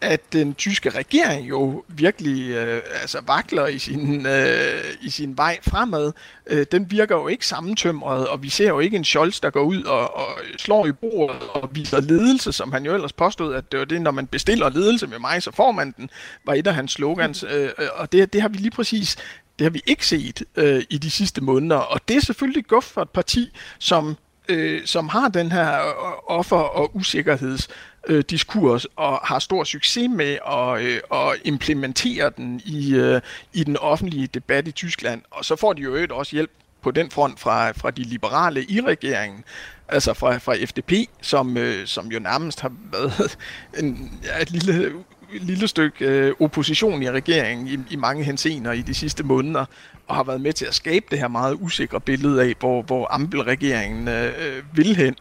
at den tyske regering jo virkelig øh, altså vakler i sin, øh, i sin vej fremad. Øh, den virker jo ikke sammentømret, og vi ser jo ikke en Scholz, der går ud og, og slår i bordet og viser ledelse, som han jo ellers påstod, at det var det, når man bestiller ledelse med mig, så får man den, var et af hans slogans. Øh, og det, det har vi lige præcis det har vi ikke set øh, i de sidste måneder, og det er selvfølgelig godt for et parti, som, øh, som har den her øh, offer- og usikkerheds øh, diskurs og har stor succes med at, øh, at implementere den i, øh, i den offentlige debat i Tyskland. Og så får de jo øvrigt også hjælp på den front fra, fra de liberale i regeringen, altså fra, fra FDP, som, øh, som jo nærmest har været en, ja, et lille lille stykke øh, opposition i regeringen i, i mange hensener i de sidste måneder, og har været med til at skabe det her meget usikre billede af, hvor, hvor Ampel-regeringen øh, vil hen.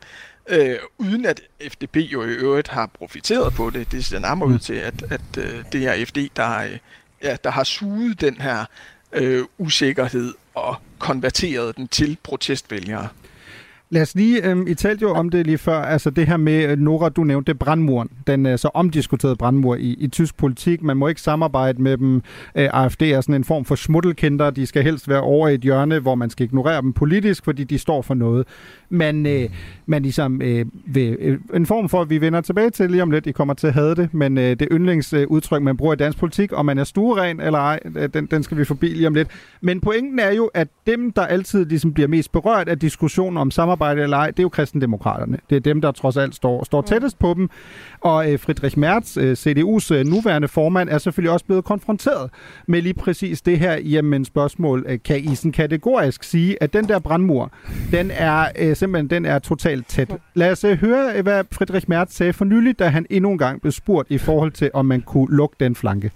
Øh, uden at FDP jo i øvrigt har profiteret på det. Det ser nærmere ud til, at, at øh, det er FD, der, øh, ja, der har suget den her øh, usikkerhed og konverteret den til protestvælgere. Lad os lige, øhm, I talte jo om det lige før, altså det her med, øh, Nora, du nævnte brandmuren, den øh, så omdiskuterede brandmur i, i tysk politik. Man må ikke samarbejde med dem. Øh, AFD er sådan en form for smuttelkinder. De skal helst være over i et hjørne, hvor man skal ignorere dem politisk, fordi de står for noget. Men øh, man ligesom øh, vil, øh, en form for, at vi vender tilbage til lige om lidt. I kommer til at have det, men øh, det yndlingsudtryk, man bruger i dansk politik, om man er stueren eller ej, øh, den, den skal vi forbi lige om lidt. Men pointen er jo, at dem, der altid ligesom bliver mest berørt af diskussionen om samarbejde, samarbejde eller ej, det er jo kristendemokraterne. Det er dem, der trods alt står, står tættest på dem. Og øh, Friedrich Merz, øh, CDU's øh, nuværende formand, er selvfølgelig også blevet konfronteret med lige præcis det her. Jamen spørgsmål, øh, kan I sådan kategorisk sige, at den der brandmur, den er øh, simpelthen den er totalt tæt. Lad os øh, høre, øh, hvad Friedrich Merz sagde for nylig, da han endnu en gang blev spurgt i forhold til, om man kunne lukke den flanke.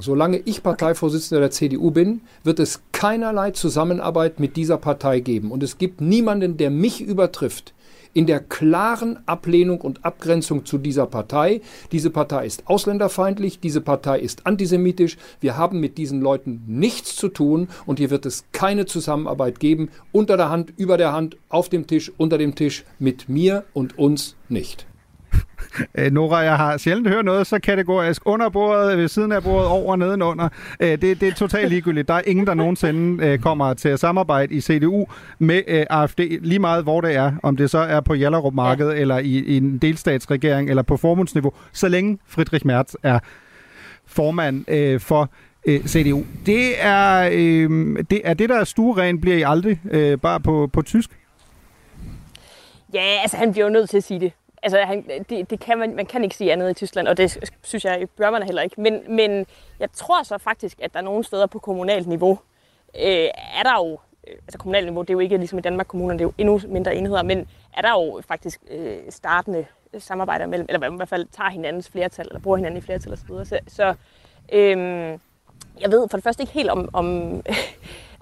Solange ich Parteivorsitzender der CDU bin, wird es keinerlei Zusammenarbeit mit dieser Partei geben. Und es gibt niemanden, der mich übertrifft in der klaren Ablehnung und Abgrenzung zu dieser Partei. Diese Partei ist ausländerfeindlich, diese Partei ist antisemitisch. Wir haben mit diesen Leuten nichts zu tun und hier wird es keine Zusammenarbeit geben, unter der Hand, über der Hand, auf dem Tisch, unter dem Tisch, mit mir und uns nicht. Øh, Nora, jeg har sjældent hørt noget så kategorisk under bordet, ved siden af bordet, over, nedenunder. Øh, det, det er totalt ligegyldigt. Der er ingen, der nogensinde øh, kommer til at samarbejde i CDU med øh, AFD, lige meget hvor det er. Om det så er på Jallerup Marked, ja. eller i, i en delstatsregering, eller på formundsniveau. Så længe Friedrich Merz er formand øh, for øh, CDU. Det er, øh, det er det, der er stueren, bliver I aldrig øh, bare på, på tysk? Ja, altså han bliver jo nødt til at sige det. Altså, han, det, det kan man, man kan ikke sige andet i Tyskland, og det synes jeg, bør man heller ikke. Men, men jeg tror så faktisk, at der er nogle steder på kommunalt niveau, øh, er der jo, øh, altså kommunalt niveau, det er jo ikke ligesom i Danmark kommunerne, det er jo endnu mindre enheder, men er der jo faktisk øh, startende samarbejder mellem, eller i hvert fald tager hinandens flertal, eller bruger hinanden i flertal osv. Så, så øh, jeg ved for det første ikke helt om, om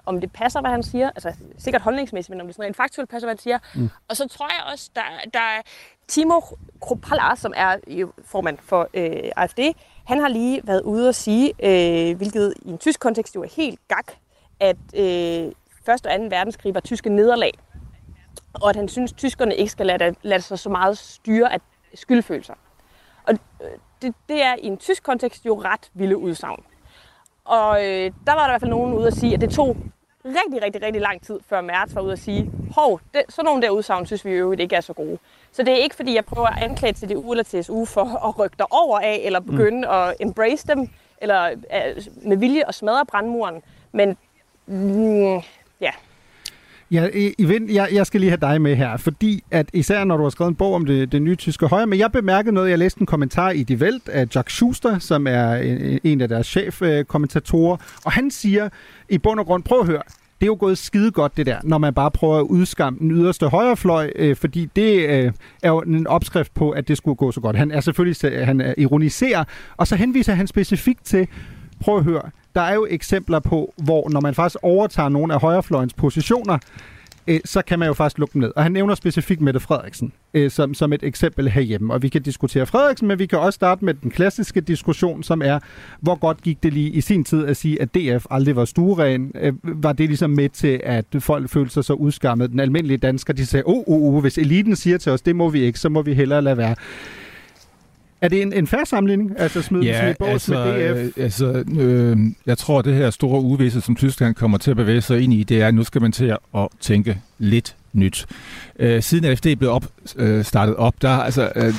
om det passer, hvad han siger. Altså sikkert holdningsmæssigt, men om det sådan rent faktuelt passer, hvad han siger. Mm. Og så tror jeg også, der, der er Timo Kropala, som er formand for øh, AFD, han har lige været ude og sige, øh, hvilket i en tysk kontekst jo er helt gak, at øh, første og 2. verdenskrig var tyske nederlag. Og at han synes, at tyskerne ikke skal lade, lade sig så meget styre af skyldfølelser. Og øh, det, det er i en tysk kontekst jo ret vilde udsagn. Og øh, der var der i hvert fald nogen ude at sige, at det tog rigtig, rigtig, rigtig lang tid, før Mertz var ude at sige, hov, det, sådan nogle der udsagn synes vi jo ikke er så gode. Så det er ikke, fordi jeg prøver at anklage til DU eller TSU for at rykke der over af, eller mm. begynde mm. at embrace dem, eller uh, med vilje at smadre brandmuren. Men mm, ja, Ja, Evin, jeg, jeg skal lige have dig med her, fordi at især når du har skrevet en bog om det, det nye tyske højre, men jeg bemærkede noget, jeg læste en kommentar i Die Welt af Jack Schuster, som er en, en af deres chefkommentatorer, og han siger i bund og grund, prøv at høre, det er jo gået skide godt det der, når man bare prøver at udskamme den yderste højrefløj, øh, fordi det øh, er jo en opskrift på, at det skulle gå så godt. Han er selvfølgelig han ironiserer, og så henviser han specifikt til, prøv at høre, der er jo eksempler på, hvor når man faktisk overtager nogle af højrefløjens positioner, øh, så kan man jo faktisk lukke dem ned. Og han nævner specifikt Mette Frederiksen øh, som, som et eksempel herhjemme. Og vi kan diskutere Frederiksen, men vi kan også starte med den klassiske diskussion, som er, hvor godt gik det lige i sin tid at sige, at DF aldrig var stueren. Øh, var det ligesom med til, at folk følte sig så udskammet? Den almindelige dansker, de sagde, oh, oh, oh, hvis eliten siger til os, det må vi ikke, så må vi hellere lade være. Er det en, en færre sammenligning? Altså smide ja, i altså, med DF? Øh, altså, øh, jeg tror, at det her store uvisse, som Tyskland kommer til at bevæge sig ind i, det er, at nu skal man til at tænke lidt nyt. Øh, siden AFD blev op, øh, startet op, der, altså, øh, øh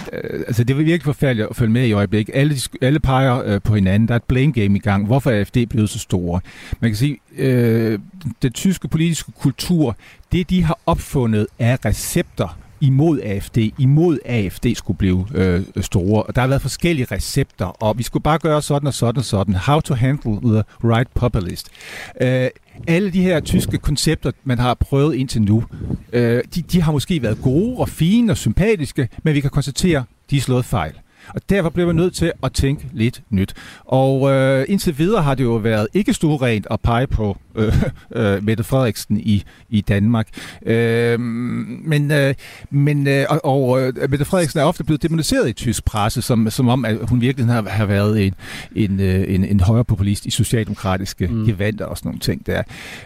altså, det var virkelig forfærdeligt at følge med i øjeblikket. Alle, alle peger øh, på hinanden. Der er et blame game i gang. Hvorfor er AFD blevet så store? Man kan sige, øh, den tyske politiske kultur, det de har opfundet er recepter imod AFD, imod AFD skulle blive øh, store. Og der har været forskellige recepter, og vi skulle bare gøre sådan og sådan og sådan. How to handle the right populist. Øh, alle de her tyske koncepter, man har prøvet indtil nu, øh, de, de har måske været gode og fine og sympatiske, men vi kan konstatere, de er slået fejl. Og derfor bliver man nødt til at tænke lidt nyt. Og øh, indtil videre har det jo været ikke rent at pege på øh, øh, Mette Frederiksen i, i Danmark. Øh, men øh, men øh, og, og øh, Mette Frederiksen er ofte blevet demoniseret i tysk presse, som, som om at hun virkelig har, har været en, en, øh, en, en højre populist i socialdemokratiske mm. gevanter og sådan nogle ting der.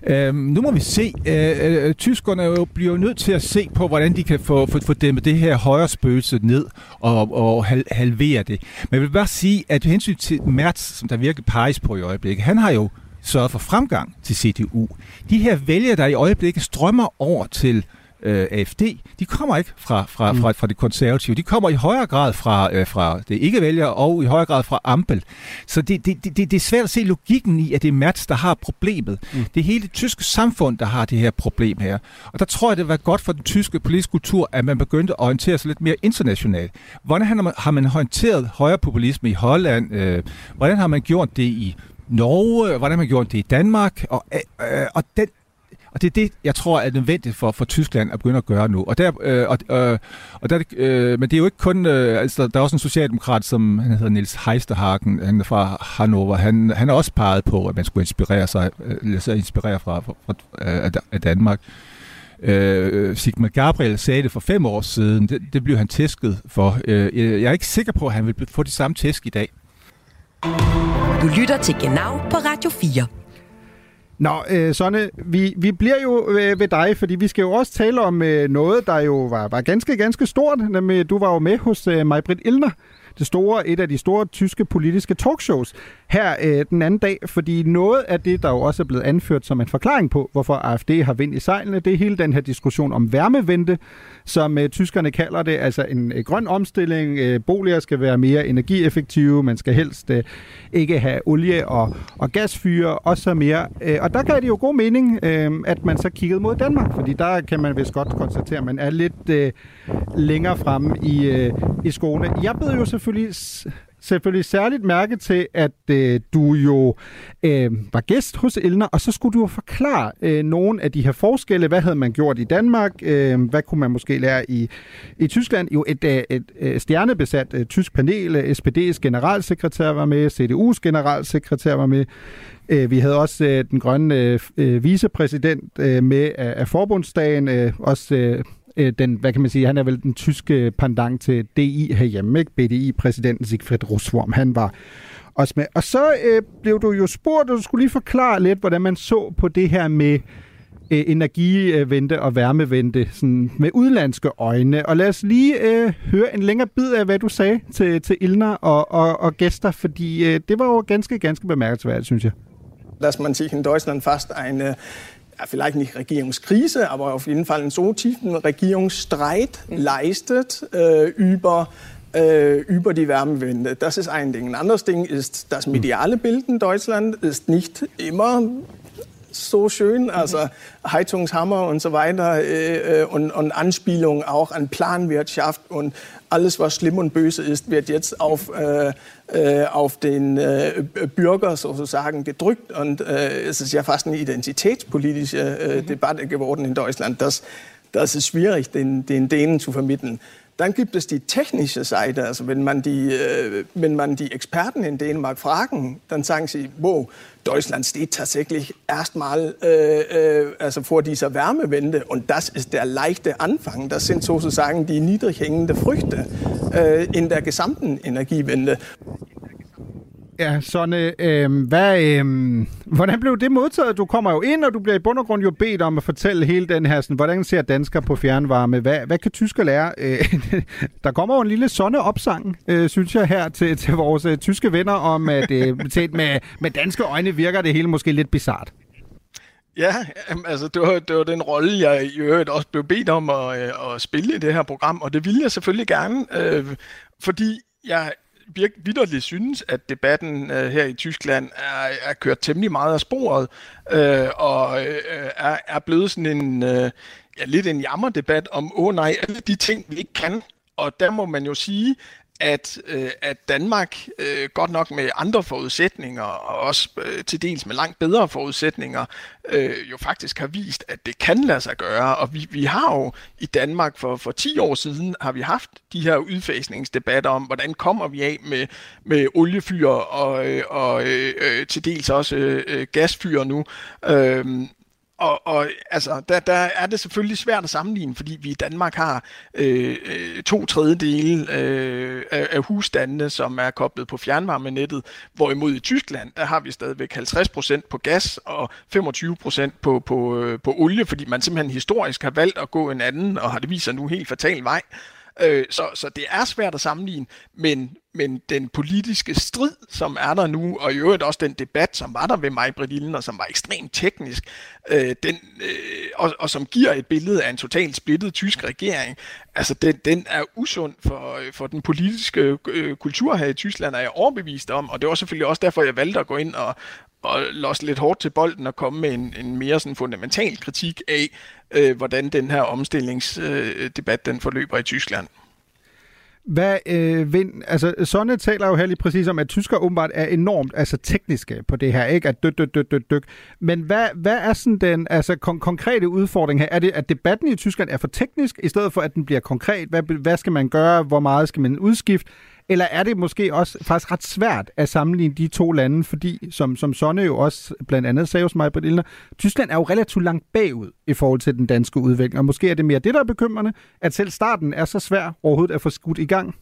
Øh, nu må vi se. Øh, øh, tyskerne jo, bliver jo nødt til at se på, hvordan de kan få, få, få dæmmet det her højre spøgelse ned og, og hal, halvere det. Men jeg vil bare sige, at hensyn til Mertz, som der virkelig peges på i øjeblikket, han har jo sørget for fremgang til CDU. De her vælgere, der i øjeblikket strømmer over til øh, AFD, de kommer ikke fra, fra, fra, fra det konservative. De kommer i højere grad fra, øh, fra det ikke-vælgere og i højere grad fra Ampel. Så det, det, det, det er svært at se logikken i, at det er Mats, der har problemet. Mm. Det er hele det tyske samfund, der har det her problem her. Og der tror jeg, det var godt for den tyske politiske kultur, at man begyndte at orientere sig lidt mere internationalt. Hvordan har man, har man håndteret højrepopulisme i Holland? Øh, hvordan har man gjort det i Norge? Hvordan man gjorde det i Danmark? Og, øh, øh, og den og det er det, jeg tror er nødvendigt for, for Tyskland at begynde at gøre nu. Og der, øh, og, øh, og der, øh, men det er jo ikke kun... Øh, altså, der er også en socialdemokrat, som han hedder Nils Heisterhagen, han er fra Hannover. Han, han har også peget på, at man skulle inspirere sig, øh, sig inspirere fra, fra, fra øh, af Danmark. Øh, Sigmar Gabriel sagde det for fem år siden. Det, det blev han tæsket for. Øh, jeg er ikke sikker på, at han vil få de samme tæsk i dag. Du lytter til Genau på Radio 4. Nå, øh, Sonne, vi, vi bliver jo øh, ved dig, fordi vi skal jo også tale om øh, noget, der jo var, var ganske, ganske stort. Nemlig, du var jo med hos øh, Majbrit Ilner, det store, et af de store tyske politiske talkshows her øh, den anden dag, fordi noget af det, der jo også er blevet anført som en forklaring på, hvorfor AFD har vind i sejlene, det er hele den her diskussion om værmevente, som øh, tyskerne kalder det, altså en øh, grøn omstilling. Øh, boliger skal være mere energieffektive, man skal helst øh, ikke have olie- og, og gasfyre og så mere. Øh, og der kan det jo god mening, øh, at man så kiggede mod Danmark, fordi der kan man vist godt konstatere, at man er lidt øh, længere fremme i, øh, i skoene. Jeg beder jo selvfølgelig selvfølgelig særligt mærke til, at øh, du jo øh, var gæst hos Elner, og så skulle du jo forklare øh, nogle af de her forskelle. Hvad havde man gjort i Danmark? Øh, hvad kunne man måske lære i, i Tyskland? Jo, et, et, et, øh, stjernebesat øh, tysk panel. SPD's generalsekretær var med, CDU's generalsekretær var med. Øh, vi havde også øh, den grønne øh vicepræsident øh, med af, af forbundsdagen, øh, også øh, øh, den, hvad kan man sige, han er vel den tyske pendant til DI herhjemme, ikke? BDI-præsidenten Sigfrid Rusvorm, han var også med. Og så øh, blev du jo spurgt, og du skulle lige forklare lidt, hvordan man så på det her med øh, energivente og varmevente sådan med udlandske øjne. Og lad os lige øh, høre en længere bid af, hvad du sagde til, til Ilner og, og, og gæster, fordi øh, det var jo ganske, ganske bemærkelsesværdigt, synes jeg. Dass man sich in Deutschland fast eine ja, vielleicht nicht Regierungskrise, aber auf jeden Fall einen so tiefen Regierungsstreit mhm. leistet äh, über äh, über die Wärmewende. Das ist ein Ding. Ein anderes Ding ist, das mhm. mediale Bild in Deutschland ist nicht immer so schön, also Heizungshammer und so weiter äh, äh, und, und Anspielungen auch an Planwirtschaft und alles, was schlimm und böse ist, wird jetzt auf, äh, äh, auf den äh, Bürger sozusagen gedrückt. Und äh, es ist ja fast eine identitätspolitische mhm. Debatte geworden in Deutschland. Das, das ist schwierig, den, den denen zu vermitteln. Dann gibt es die technische Seite. Also wenn man die, äh, wenn man die Experten in Dänemark fragen, dann sagen sie, wow, Deutschland steht tatsächlich erstmal äh, äh, also vor dieser Wärmewende und das ist der leichte Anfang. Das sind sozusagen die niedrig hängende Früchte äh, in der gesamten Energiewende. Ja, sådan, øh, hvad, øh, hvordan blev det modtaget? Du kommer jo ind, og du bliver i bund og grund jo bedt om at fortælle hele den her, sådan, hvordan ser danskere på fjernvarme? Hvad, hvad kan tysker lære? Øh, der kommer jo en lille sonne-opsang, øh, synes jeg, her til, til vores øh, tyske venner, om at øh, med, med danske øjne virker det hele måske lidt bizart. Ja, altså det var, det var den rolle, jeg i øvrigt også blev bedt om at, øh, at spille i det her program, og det ville jeg selvfølgelig gerne, øh, fordi jeg virk, vidderligt synes, at debatten øh, her i Tyskland er, er kørt temmelig meget af sporet, øh, og øh, er, er blevet sådan en, øh, ja, lidt en jammerdebat om, åh oh, nej, alle de ting, vi ikke kan. Og der må man jo sige, at, øh, at Danmark øh, godt nok med andre forudsætninger, og også øh, til dels med langt bedre forudsætninger, øh, jo faktisk har vist, at det kan lade sig gøre. Og vi, vi har jo i Danmark for, for 10 år siden, har vi haft de her udfasningsdebatter om, hvordan kommer vi af med, med oliefyr og, øh, og øh, øh, til dels også øh, øh gasfyr nu. Øh, og, og altså, der, der er det selvfølgelig svært at sammenligne, fordi vi i Danmark har øh, øh, to tredjedele øh, af, af husstandene, som er koblet på fjernvarmenettet, hvorimod i Tyskland, der har vi stadigvæk 50% på gas og 25% på, på, øh, på olie, fordi man simpelthen historisk har valgt at gå en anden, og har det vist sig nu helt fatal vej. Øh, Øh, så, så det er svært at sammenligne, men, men den politiske strid, som er der nu, og i øvrigt også den debat, som var der ved mig, Britt og som var ekstremt teknisk, øh, den, øh, og, og som giver et billede af en totalt splittet tysk regering, altså den, den er usund for, øh, for den politiske øh, kultur her i Tyskland, er jeg overbevist om, og det var selvfølgelig også derfor, jeg valgte at gå ind og, og losse lidt hårdt til bolden og komme med en, en mere sådan fundamental kritik af, øh, hvordan den her omstillingsdebat øh, den forløber i Tyskland. Hvad, øh, vind, altså, Sonne taler jo her lige præcis om, at tysker åbenbart er enormt altså, tekniske på det her, ikke? At dyk, dyk, dyk, dyk, dyk. Men hvad, hvad er sådan den altså, kon- konkrete udfordring her? Er det, at debatten i Tyskland er for teknisk, i stedet for, at den bliver konkret? Hvad, hvad skal man gøre? Hvor meget skal man udskifte? Eller er det måske også faktisk ret svært at sammenligne de to lande, fordi, som, som Sonne jo også blandt andet sagde hos mig på Ilner, Tyskland er jo relativt langt bagud i forhold til den danske udvikling, og måske er det mere det, der er bekymrende, at selv starten er så svær overhovedet at få skudt i gang.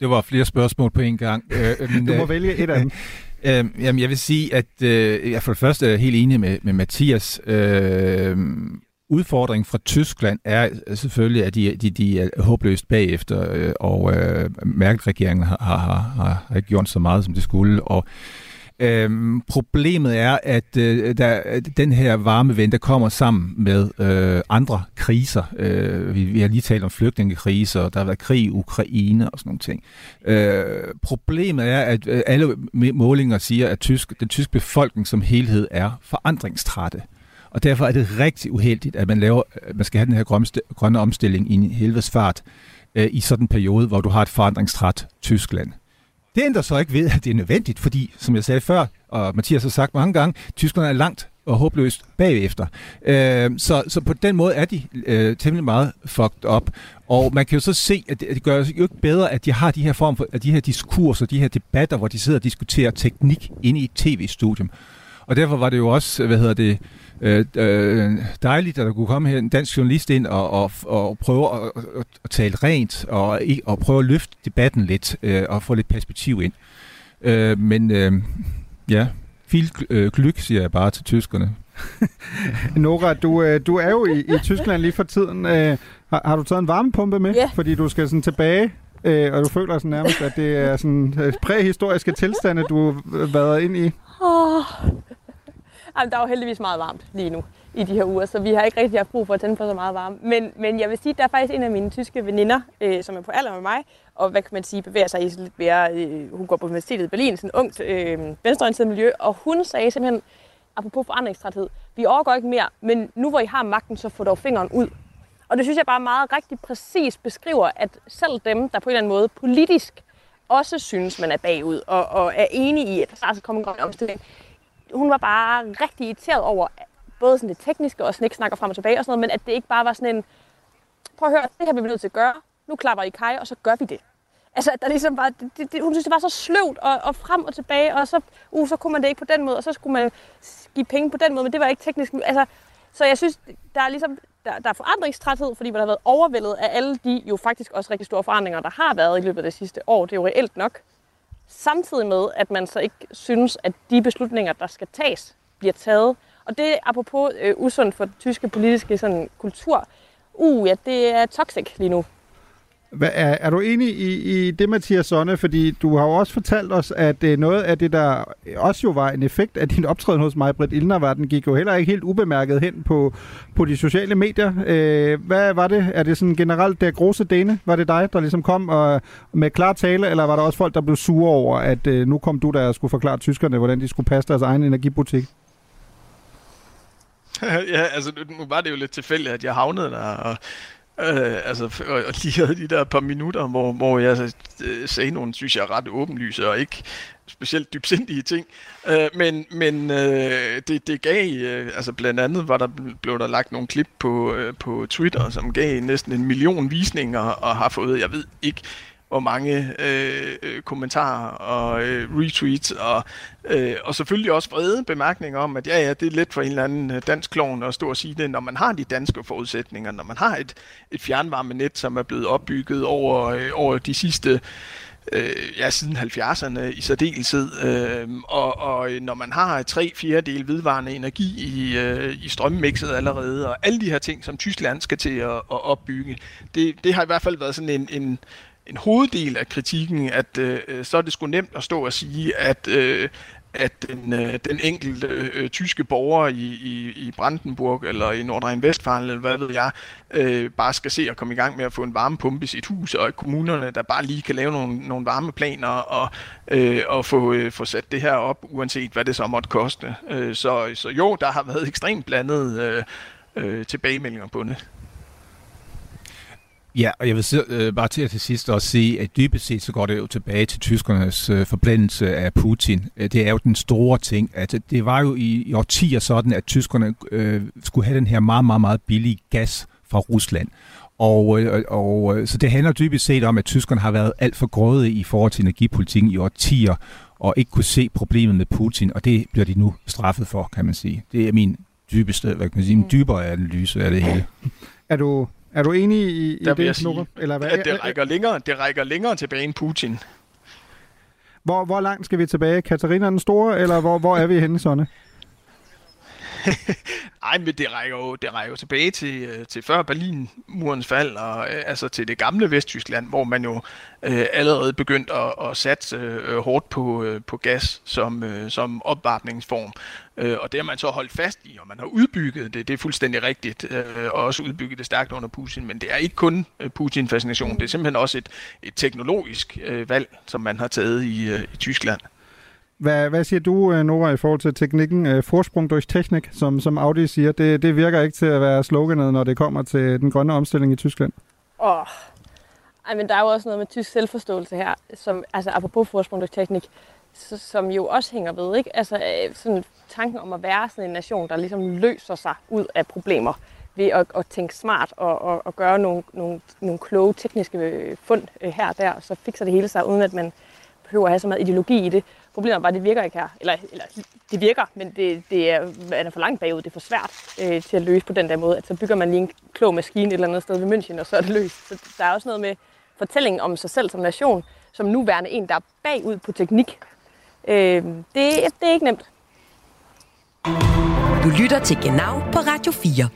Det var flere spørgsmål på en gang. Øh, men, du må øh, vælge et af dem. Øh, jamen, jeg vil sige, at øh, jeg for det første er helt enig med, med Mathias. Øh, udfordringen fra Tyskland er selvfølgelig, at de, de, de er håbløst bagefter, øh, og øh, Merkel-regeringen har, har, har, har ikke gjort så meget, som det skulle. Og Øhm, problemet er, at øh, der, den her varme der kommer sammen med øh, andre kriser. Øh, vi, vi har lige talt om flygtningekriser, der har været krig i Ukraine og sådan nogle ting. Øh, problemet er, at øh, alle målinger siger, at tysk, den tyske befolkning som helhed er forandringstrætte. Og derfor er det rigtig uheldigt, at man laver, man skal have den her grønne, omstilling i en helvedes fart øh, i sådan en periode, hvor du har et forandringstræt Tyskland. Det ændrer så ikke ved, at det er nødvendigt, fordi, som jeg sagde før, og Mathias har sagt mange gange, Tyskland er langt og håbløst bagefter. Øh, så, så på den måde er de øh, temmelig meget fucked up. Og man kan jo så se, at det, at det gør jo ikke bedre, at de har de her form for, at de her diskurser, de her debatter, hvor de sidder og diskuterer teknik inde i et tv-studium. Og derfor var det jo også, hvad hedder det, øh, øh, dejligt, at der kunne komme her en dansk journalist ind og, og, og prøve at, at, at tale rent og, og prøve at løfte debatten lidt øh, og få lidt perspektiv ind. Øh, men øh, ja, viel øh, glück, siger jeg bare til tyskerne. Nora, du, øh, du er jo i, i Tyskland lige for tiden. Øh, har, har du taget en varmepumpe med? Ja. Fordi du skal sådan tilbage Øh, og du føler sådan nærmest, at det er sådan øh, præhistoriske tilstande, du har været ind i? Oh. Jamen, der er jo heldigvis meget varmt lige nu i de her uger, så vi har ikke rigtig haft brug for at tænde for så meget varme. Men, men jeg vil sige, at der er faktisk en af mine tyske veninder, øh, som er på alder med mig, og hvad kan man sige, bevæger sig i lidt mere, øh, hun går på universitetet i Berlin, sådan ungt øh, venstreorienteret miljø, og hun sagde simpelthen, apropos forandringstræthed, vi overgår ikke mere, men nu hvor I har magten, så får dog fingeren ud. Og det synes jeg bare meget rigtig præcis beskriver, at selv dem, der på en eller anden måde politisk også synes, man er bagud, og, og er enige i, at der skal komme en grøn omstilling, hun var bare rigtig irriteret over både sådan det tekniske og snik snakker frem og tilbage og sådan noget, men at det ikke bare var sådan en, prøv at høre, det her vi nødt til at gøre, nu klapper I kaj, og så gør vi det. Altså, der ligesom bare, det, det, hun synes, det var så sløvt og, og frem og tilbage, og så, uh, så kunne man det ikke på den måde, og så skulle man give penge på den måde, men det var ikke teknisk. Altså, så jeg synes, der er ligesom, der, der er forandringstræthed, fordi man har været overvældet af alle de jo faktisk også rigtig store forandringer, der har været i løbet af det sidste år. Det er jo reelt nok. Samtidig med, at man så ikke synes, at de beslutninger, der skal tages, bliver taget. Og det er apropos øh, usundt for den tyske politiske sådan, kultur. Uh, ja, det er toxic lige nu. Hvad, er, er du enig i, i det, Mathias Sonne? Fordi du har jo også fortalt os, at øh, noget af det, der også jo var en effekt af din optræden hos mig, Britt Ilner, var, den gik jo heller ikke helt ubemærket hen på, på de sociale medier. Øh, hvad var det? Er det sådan generelt der grose dane? Var det dig, der ligesom kom og, med klar tale, eller var der også folk, der blev sure over, at øh, nu kom du der og skulle forklare tyskerne, hvordan de skulle passe deres egen energibutik? ja, altså nu var det jo lidt tilfældigt, at jeg havnede der, og Øh, altså, og, lige havde de der par minutter, hvor, hvor jeg altså, sagde nogle, synes jeg, ret åbenlyse og ikke specielt dybsindige ting. Øh, men men øh, det, det gav, øh, altså blandt andet var der, blev der lagt nogle klip på, øh, på Twitter, som gav næsten en million visninger og har fået, jeg ved ikke, hvor mange øh, øh, kommentarer og øh, retweets, og, øh, og selvfølgelig også brede bemærkninger om, at ja, ja, det er let for en eller anden øh, dansk klovn at stå og sige det, når man har de danske forudsætninger, når man har et, et fjernvarmenet, som er blevet opbygget over, øh, over de sidste øh, ja, siden 70'erne i særdeleshed. Øh, og, og øh, når man har tre fjerdedel vedvarende energi i, øh, i strømmixet allerede, og alle de her ting, som Tyskland skal til at, at opbygge, det, det har i hvert fald været sådan en, en, en hoveddel af kritikken, at øh, øh, så er det sgu nemt at stå og sige, at, øh, at den, øh, den enkelte øh, tyske borger i, i, i Brandenburg eller i Nordrhein-Westfalen, eller hvad ved jeg, øh, bare skal se at komme i gang med at få en varmepumpe i sit hus, og kommunerne, der bare lige kan lave nogle, nogle varmeplaner og, øh, og få, øh, få sat det her op, uanset hvad det så måtte koste. Øh, så, så jo, der har været ekstremt blandet øh, øh, tilbagemeldinger på det. Ja, og jeg vil øh, bare til at til sidst også sige, at dybest set så går det jo tilbage til tyskernes øh, forblændelse af Putin. Øh, det er jo den store ting, at det var jo i, i årtier sådan, at tyskerne øh, skulle have den her meget, meget, meget billige gas fra Rusland. Og, øh, og øh, så det handler dybest set om, at tyskerne har været alt for grådige i forhold til energipolitikken i årtier, og ikke kunne se problemet med Putin, og det bliver de nu straffet for, kan man sige. Det er min dybeste, hvad kan man sige, min dybere analyse af det hele. Er du, er du enig i, i Der det, Nora? Eller hvad? at det rækker, længere, det rækker længere tilbage end Putin. Hvor, hvor langt skal vi tilbage? Katarina den Store, eller hvor, hvor er vi henne, Sonne? Nej, men det rækker jo, det rækker jo tilbage til, øh, til før Berlinmurens fald, og øh, altså til det gamle Vesttyskland, hvor man jo øh, allerede begyndte at, at satse øh, hårdt på, øh, på gas som, øh, som opvarmningsform. Øh, og det har man så holdt fast i, og man har udbygget det, det er fuldstændig rigtigt, øh, og også udbygget det stærkt under Putin, men det er ikke kun øh, Putin-fascination, det er simpelthen også et, et teknologisk øh, valg, som man har taget i, øh, i Tyskland. Hvad, hvad siger du, øh, Nora, i forhold til teknikken? Øh, forsprung durch teknik, som, som Audi siger, det, det virker ikke til at være sloganet, når det kommer til den grønne omstilling i Tyskland. Åh, ej, men der er jo også noget med tysk selvforståelse her, som, altså apropos forsprung durch teknik, som jo også hænger ved, ikke? Altså øh, sådan tanken om at være sådan en nation, der ligesom løser sig ud af problemer ved at, at tænke smart og, og, og gøre nogle, nogle, nogle kloge tekniske fund her og der, og så fikser det hele sig, uden at man behøver at have så meget ideologi i det. Problemet er bare, at det virker ikke her. Eller, eller det virker, men det, det er, man er for langt bagud. Det er for svært øh, til at løse på den der måde. At så bygger man lige en klog maskine et eller andet sted ved München, og så er det løst. Så der er også noget med fortællingen om sig selv som nation, som nuværende en, der er bagud på teknik. Øh, det, det er ikke nemt. Du lytter til Genau på Radio 4.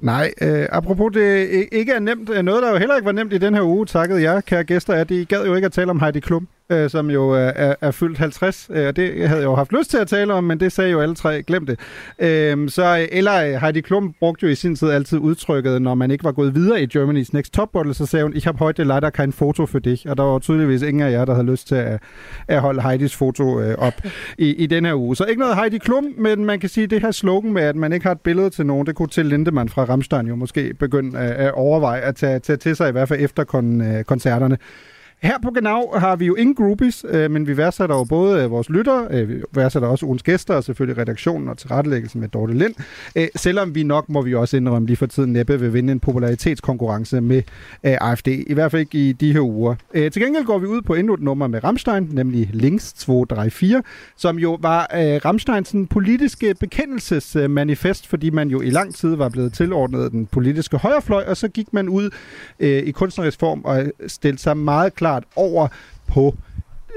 Nej, øh, apropos det ikke er nemt, noget der jo heller ikke var nemt i den her uge, takket jer, kære gæster, at I gad jo ikke at tale om Heidi Klum, øh, som jo er, er, er fyldt 50, øh, og det havde jeg jo haft lyst til at tale om, men det sagde jo alle tre, glem det. Øh, så, eller øh, Heidi Klum brugte jo i sin tid altid udtrykket, når man ikke var gået videre i Germany's Next Top Model, så sagde hun, ich habe heute leider kein Foto for dig, og der var tydeligvis ingen af jer, der havde lyst til at, at holde Heidis foto øh, op i, i den her uge. Så ikke noget Heidi Klum, men man kan sige, det her slogan med, at man ikke har et billede til nogen, det kunne til Lindemann fra Ramstein jo måske begynde at, at overveje at tage, tage til sig, i hvert fald efter kon, øh, koncerterne. Her på Genau har vi jo ingen groupies, øh, men vi værdsætter jo både øh, vores lyttere, øh, vi værdsætter også ugens gæster, og selvfølgelig redaktionen og tilrettelæggelsen med Dorte Lind. Øh, selvom vi nok, må vi også indrømme lige for tiden, næppe vil vinde en popularitetskonkurrence med øh, AFD. I hvert fald ikke i de her uger. Øh, til gengæld går vi ud på endnu et nummer med Ramstein, nemlig Links 234, som jo var øh, Ramsteins politiske bekendelsesmanifest, fordi man jo i lang tid var blevet tilordnet den politiske højrefløj, og så gik man ud øh, i kunstnerisk form og øh, stillede sig meget klart over på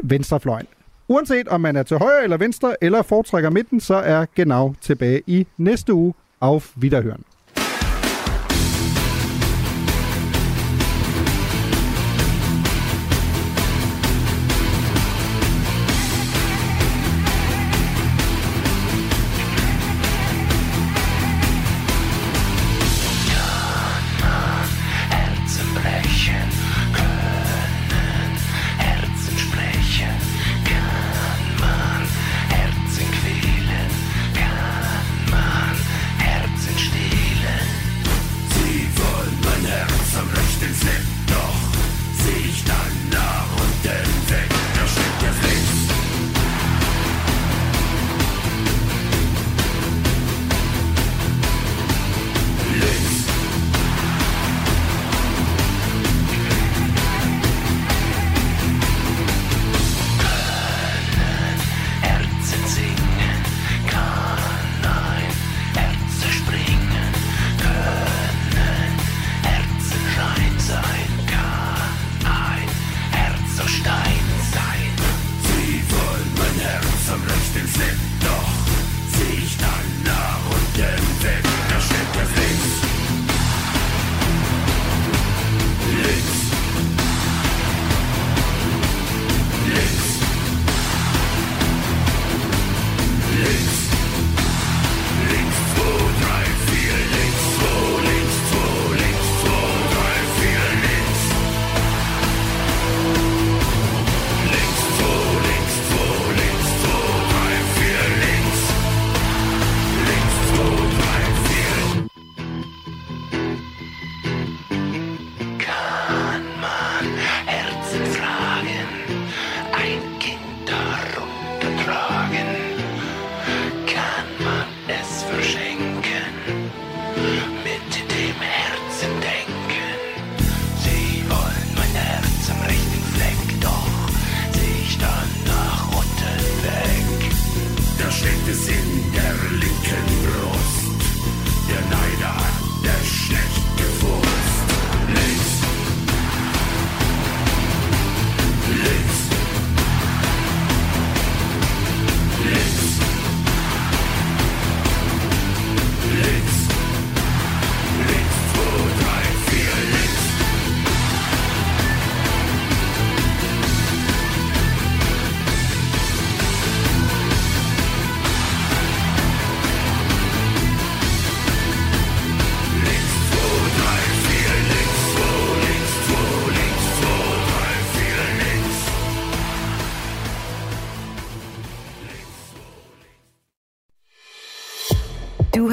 venstrefløjen. Uanset om man er til højre eller venstre, eller foretrækker midten, så er Genau tilbage i næste uge. Auf Wiederhören.